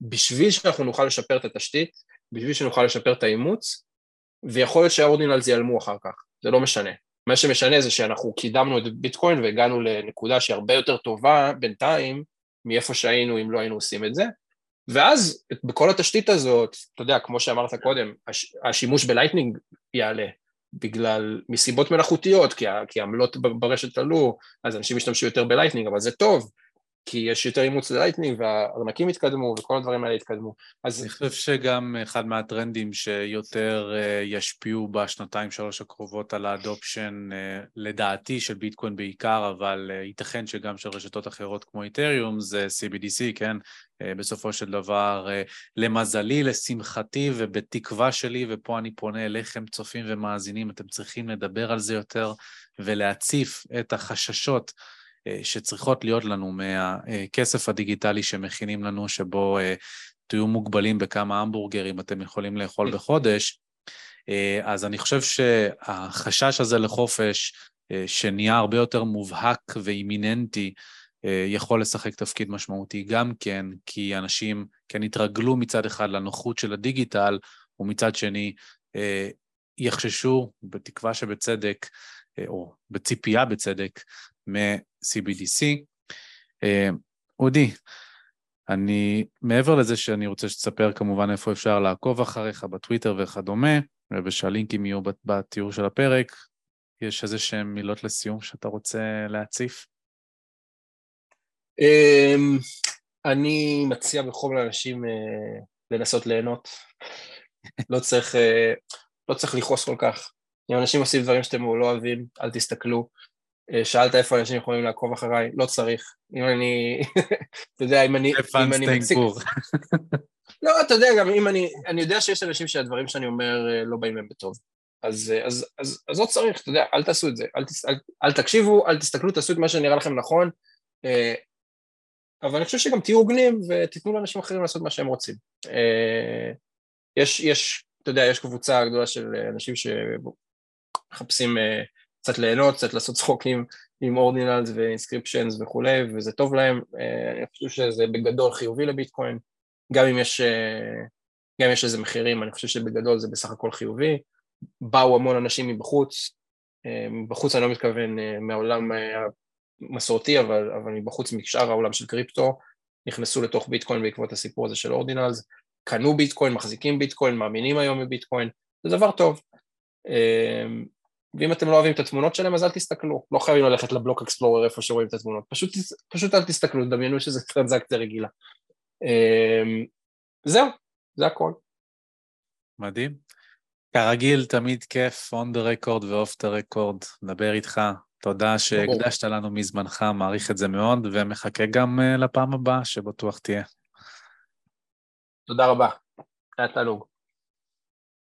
בשביל שאנחנו נוכל לשפר את התשתית, בשביל שנוכל לשפר את האימוץ, ויכול להיות שה Ordinals ייעלמו אחר כך, זה לא משנה. מה שמשנה זה שאנחנו קידמנו את ביטקוין והגענו לנקודה שהיא הרבה יותר טובה בינתיים מאיפה שהיינו אם לא היינו עושים את זה, ואז בכל התשתית הזאת, אתה יודע, כמו שאמרת קודם, השימוש ב Lightning יעלה, בגלל, מסיבות מלאכותיות, כי העמלות ברשת עלו, אז אנשים השתמשו יותר ב Lightning, אבל זה טוב, כי יש יותר אימוץ ל Lightning והארנקים התקדמו וכל הדברים האלה התקדמו. אז... אני חושב שגם אחד מהטרנדים שיותר אה, ישפיעו בשנתיים שלוש הקרובות על ה adoption, אה, לדעתי של ביטקוין בעיקר, אבל אה, ייתכן שגם של רשתות אחרות כמו איתריום, זה CBDC, כן? בסופו של דבר, למזלי, לשמחתי ובתקווה שלי, ופה אני פונה אליכם צופים ומאזינים, אתם צריכים לדבר על זה יותר ולהציף את החששות שצריכות להיות לנו מהכסף הדיגיטלי שמכינים לנו, שבו אה, תהיו מוגבלים בכמה המבורגרים אתם יכולים לאכול בחודש, אה, אז אני חושב שהחשש הזה לחופש, שנהיה הרבה יותר מובהק ואימיננטי, יכול לשחק תפקיד משמעותי גם כן, כי אנשים כן התרגלו מצד אחד לנוחות של הדיגיטל, ומצד שני יחששו, בתקווה שבצדק, או בציפייה בצדק, מ-CBDC. אה, אודי, אני, מעבר לזה שאני רוצה שתספר כמובן איפה אפשר לעקוב אחריך בטוויטר וכדומה, ושהלינקים יהיו בתיאור של הפרק, יש איזה שהן מילות לסיום שאתה רוצה להציף? אמ, אני מציע בכל לאנשים אה, לנסות ליהנות. לא צריך, אה, לא צריך לכעוס כל כך. אם אנשים עושים דברים שאתם לא אוהבים, אל תסתכלו. אה, שאלת איפה אנשים יכולים לעקוב אחריי, לא צריך. אם אני, אתה יודע, אם אני... אם אני מציג... לא, אתה יודע, גם אם אני... אני יודע שיש אנשים שהדברים שאני אומר אה, לא באים להם בטוב. אז, אה, אז, אז, אז לא צריך, אתה יודע, אל תעשו את זה. אל, אל, אל תקשיבו, אל תסתכלו, תעשו את מה שנראה לכם נכון. אבל אני חושב שגם תהיו הוגנים ותיתנו לאנשים אחרים לעשות מה שהם רוצים. יש, יש, אתה יודע, יש קבוצה גדולה של אנשים שמחפשים קצת ליהנות, קצת לעשות צחוקים עם אורדינלס ואינסקריפשנס וכולי, וזה טוב להם, אה, אני חושב שזה בגדול חיובי לביטקוין, גם אם יש, אה, גם יש איזה מחירים, אני חושב שבגדול זה בסך הכל חיובי. באו המון אנשים מבחוץ, אה, מבחוץ אני לא מתכוון מהעולם המסורתי, אבל, אבל מבחוץ משאר העולם של קריפטו, נכנסו לתוך ביטקוין בעקבות הסיפור הזה של אורדינלס, קנו ביטקוין, מחזיקים ביטקוין, מאמינים היום בביטקוין, זה דבר טוב. ואם אתם לא אוהבים את התמונות שלהם אז אל תסתכלו, לא חייבים ללכת לבלוק אקספלורר איפה שרואים את התמונות, פשוט, פשוט אל תסתכלו, דמיינו שזה טרנזקציה רגילה. אמ, זהו, זה הכל. מדהים. כרגיל, תמיד כיף, on the record ו-off the record, לדבר איתך. תודה שהקדשת לנו מזמנך, מעריך את זה מאוד, ומחכה גם אה, לפעם הבאה, שבטוח תהיה. תודה רבה, היה תענוג.